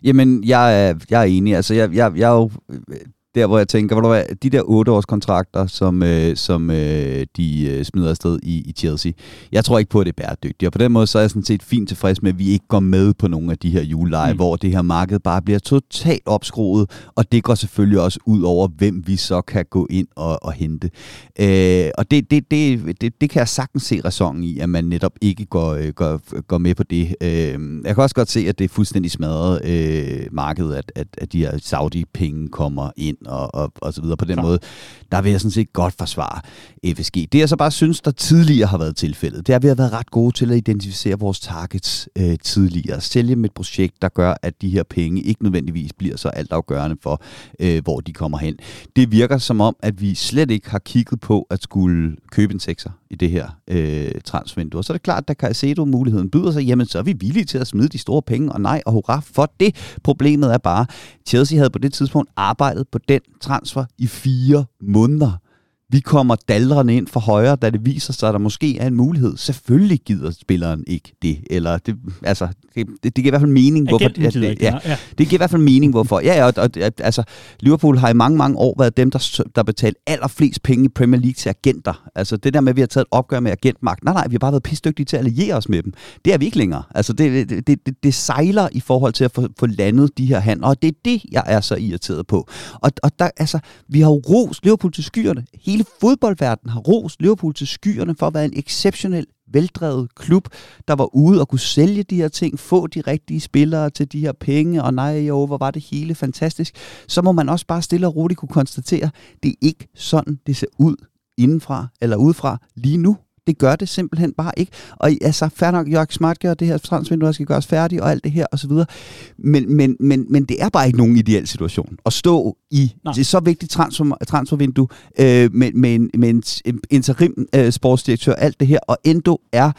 Jamen, jeg er, jeg er enig. Altså, jeg, jeg, jeg er jo øh, der, hvor jeg tænker, hvor der de der otte års kontrakter, som, øh, som øh, de øh, smider afsted i, i Chelsea, jeg tror ikke på, at det er bæredygtigt. Og på den måde, så er jeg sådan set fint tilfreds med, at vi ikke går med på nogle af de her juleleje, mm. hvor det her marked bare bliver totalt opskruet, og det går selvfølgelig også ud over, hvem vi så kan gå ind og, og hente. Øh, og det, det, det, det, det kan jeg sagtens se ræsonen i, at man netop ikke går, øh, går, går med på det. Øh, jeg kan også godt se, at det er fuldstændig smadret øh, markedet, at, at, at de her Saudi-penge kommer ind og, og, og så videre på den Klar. måde, der vil jeg sådan set godt forsvare FSG. Det jeg så bare synes, der tidligere har været tilfældet, det er, at vi har været ret gode til at identificere vores targets øh, tidligere. Sælge med et projekt, der gør, at de her penge ikke nødvendigvis bliver så altafgørende for, øh, hvor de kommer hen. Det virker som om, at vi slet ikke har kigget på at skulle købe en sekser i det her øh, transvindue. Og så er det klart, at da Caicedo-muligheden byder sig, jamen så er vi villige til at smide de store penge, og nej og hurra for det. Problemet er bare, Chelsea havde på det tidspunkt arbejdet på den den transfer i fire måneder vi kommer dalrende ind for højre, da det viser sig, at der måske er en mulighed. Selvfølgelig gider spilleren ikke det. Eller det, altså, det, det, det giver i hvert fald mening, hvorfor... Agenten det, gider ikke, ja, ja. det giver i hvert fald mening, hvorfor. Ja, ja, og, og, altså, Liverpool har i mange, mange år været dem, der, der betalt allerflest penge i Premier League til agenter. Altså det der med, at vi har taget et opgør med agentmagt. Nej, nej, vi har bare været pisdygtige til at alliere os med dem. Det er vi ikke længere. Altså det, det, det, det, det sejler i forhold til at få, få landet de her handler, og det er det, jeg er så irriteret på. Og, og der, altså, vi har jo rost Liverpool til skyerne. Hele fodboldverdenen har rost Liverpool til skyerne for at være en exceptionel veldrevet klub, der var ude og kunne sælge de her ting, få de rigtige spillere til de her penge, og nej, jo, hvor var det hele fantastisk, så må man også bare stille og roligt kunne konstatere, det er ikke sådan, det ser ud indenfra eller udefra lige nu. Det gør det simpelthen bare ikke. Og altså, fair nok, Jørg Smart gør det her transvindue, der skal gøres færdigt, og alt det her, og så videre. Men, men, men, men det er bare ikke nogen ideel situation at stå i Nej. det så vigtigt transfer, transfervindue øh, med, med, en, med en interim øh, sportsdirektør, alt det her, og Endo er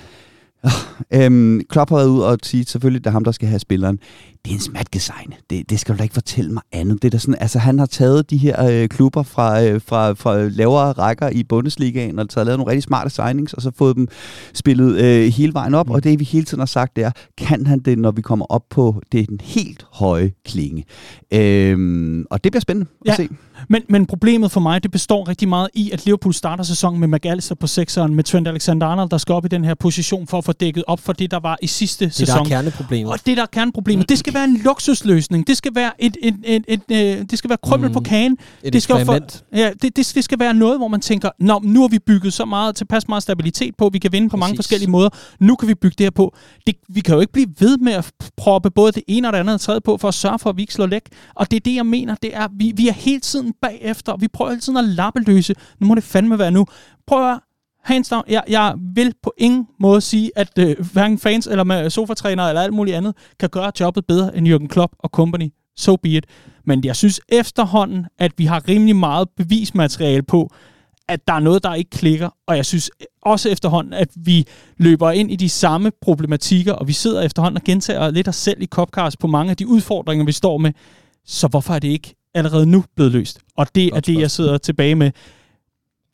Øhm, Klopp har været ud og sige, selvfølgelig det er ham, der skal have spilleren. Det er en smatgesign. Det, det skal du da ikke fortælle mig andet. Det er sådan, altså, han har taget de her øh, klubber fra, øh, fra, fra lavere rækker i Bundesligaen, og taget lavet nogle rigtig smarte signings, og så fået dem spillet øh, hele vejen op. Mm. Og det vi hele tiden har sagt, det er, kan han det, når vi kommer op på det den helt høje klinge? Øhm, og det bliver spændende at ja. se. Men, men problemet for mig, det består rigtig meget i, at Liverpool starter sæsonen med McAllister på sekseren, med Trent Alexander-Arnold, der skal op i den her position for at få dækket op for det, der var i sidste det, sæson. Det der er kerneproblemet. Og det, der er kerneproblemet, det skal være en luksusløsning. Det skal være et, et, et, et, et øh, det skal være krømmel mm. på kagen. Et det skal, for, ja, det, det, det, skal være noget, hvor man tænker, Nå, nu har vi bygget så meget, tilpas meget stabilitet på, vi kan vinde på Præcis. mange forskellige måder. Nu kan vi bygge det her på. Det, vi kan jo ikke blive ved med at proppe både det ene og det andet og tredje på, for at sørge for, at vi ikke slår læk. Og det er det, jeg mener, det er, vi, vi er hele tiden bagefter. Vi prøver hele tiden at lappeløse. Nu må det fandme være nu. Prøv at hands down, jeg, jeg vil på ingen måde sige, at øh, hverken fans eller med sofatrænere eller alt muligt andet kan gøre jobbet bedre end Jürgen Klopp og company. So be it. Men jeg synes efterhånden, at vi har rimelig meget bevismateriale på, at der er noget, der ikke klikker. Og jeg synes også efterhånden, at vi løber ind i de samme problematikker, og vi sidder efterhånden og gentager lidt os selv i Copcast på mange af de udfordringer, vi står med. Så hvorfor er det ikke allerede nu blevet løst? Og det Godt er det, jeg sidder tilbage med.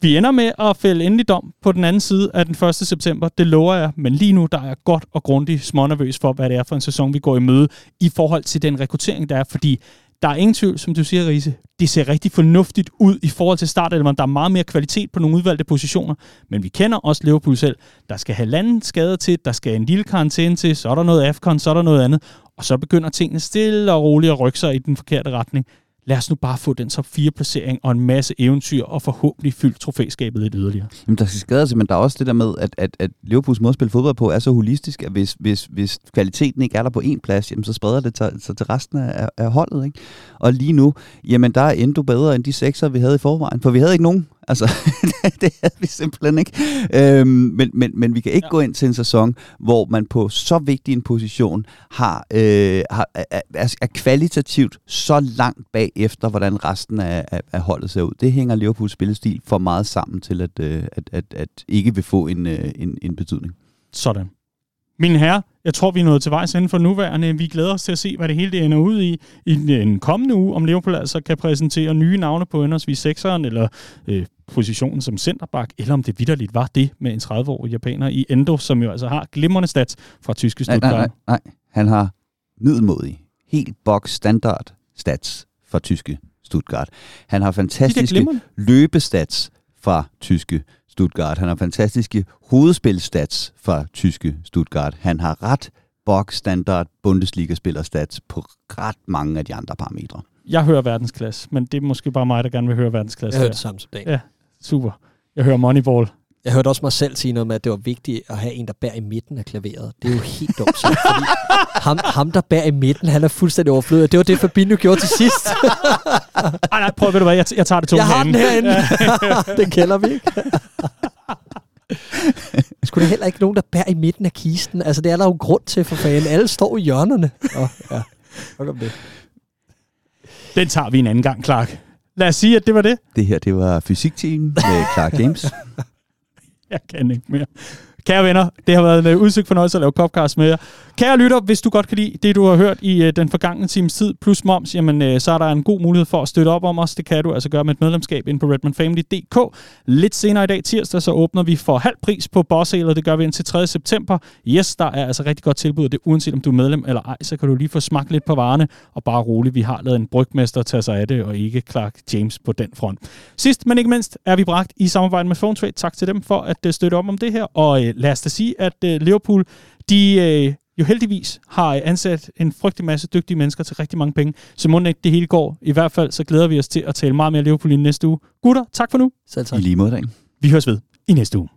Vi ender med at fælde endelig dom på den anden side af den 1. september. Det lover jeg, men lige nu der er jeg godt og grundigt smånervøs for, hvad det er for en sæson, vi går i møde i forhold til den rekruttering, der er, fordi der er ingen tvivl, som du siger, Riese. Det ser rigtig fornuftigt ud i forhold til startelveren. Der er meget mere kvalitet på nogle udvalgte positioner, men vi kender også Liverpool selv. Der skal halvanden skader til, der skal en lille karantæne til, så er der noget AFCON, så er der noget andet, og så begynder tingene stille og roligt at rykke sig i den forkerte retning lad os nu bare få den top 4 placering og en masse eventyr og forhåbentlig fyldt trofæskabet lidt yderligere. Jamen, der skal skade sig, men der er også det der med, at, at, at Liverpools måde at spille fodbold på er så holistisk, at hvis, hvis, hvis kvaliteten ikke er der på én plads, jamen, så spreder det sig til, til resten af, af holdet. Ikke? Og lige nu, jamen der er endnu bedre end de sekser, vi havde i forvejen, for vi havde ikke nogen. Altså, det havde vi simpelthen ikke. Øhm, men, men, men vi kan ikke ja. gå ind til en sæson, hvor man på så vigtig en position har, øh, har er, er kvalitativt så langt bag efter, hvordan resten af, af, af holdet ser ud. Det hænger Liverpools spillestil for meget sammen til, at, øh, at, at, at ikke vil få en, øh, en, en betydning. Sådan. Mine herrer, jeg tror, vi er nået til vejs inden for nuværende. Vi glæder os til at se, hvad det hele det ender ud i i en kommende uge, om Liverpool altså kan præsentere nye navne på henholdsvis sekseren eller øh, positionen som centerback, eller om det vidderligt var det med en 30-årig japaner i Endo, som jo altså har glimrende stats fra tyske Stuttgart. Nej, nej, nej. Han har middelmodig, helt box standard stats fra tyske Stuttgart. Han har fantastiske løbestats fra tyske Stuttgart. Han har fantastiske hovedspilstats fra tyske Stuttgart. Han har ret box standard Bundesliga-spillerstats på ret mange af de andre parametre. Jeg hører verdensklasse, men det er måske bare mig, der gerne vil høre verdensklasse. Jeg hører det samme som dag. Ja, super. Jeg hører Moneyball. Jeg hørte også mig selv sige noget med, at det var vigtigt at have en, der bærer i midten af klaveret. Det er jo helt dumt. Så, fordi ham, ham, der bærer i midten, han er fuldstændig overflødet. Det var det, Fabinho gjorde til sidst. Ej, nej, prøv, ved du hvad, jeg, jeg tager det to Jeg har den herinde. den kælder vi ikke. Skulle der heller ikke nogen, der bærer i midten af kisten? Altså, det er der jo grund til for fanden. Alle står i hjørnerne. Oh, ja. om det. Den tager vi en anden gang, Clark. Lad os sige, at det var det. Det her, det var fysikteam med Clark James. Jeg kan ikke mere. Kære venner, det har været en øh, udsigt fornøjelse at lave Copcast med jer. Kære lytter, hvis du godt kan lide det, du har hørt i øh, den forgangne times tid, plus moms, jamen, øh, så er der en god mulighed for at støtte op om os. Det kan du altså gøre med et medlemskab ind på redmanfamily.dk. Lidt senere i dag, tirsdag, så åbner vi for halv pris på Bossalet. Det gør vi indtil 3. september. Yes, der er altså rigtig godt tilbud, det uanset om du er medlem eller ej, så kan du lige få smagt lidt på varerne, og bare roligt, vi har lavet en brygmester tage sig af det, og ikke Clark James på den front. Sidst, men ikke mindst, er vi bragt i samarbejde med PhoneTrade. Tak til dem for at øh, støtte op om det her, og øh, lad os da sige, at øh, Liverpool, de jo heldigvis har ansat en frygtelig masse dygtige mennesker til rigtig mange penge. Så må ikke det hele går. I hvert fald så glæder vi os til at tale meget mere Liverpool i næste uge. Gutter, tak for nu. Selv tak. I lige måde, Vi høres ved i næste uge.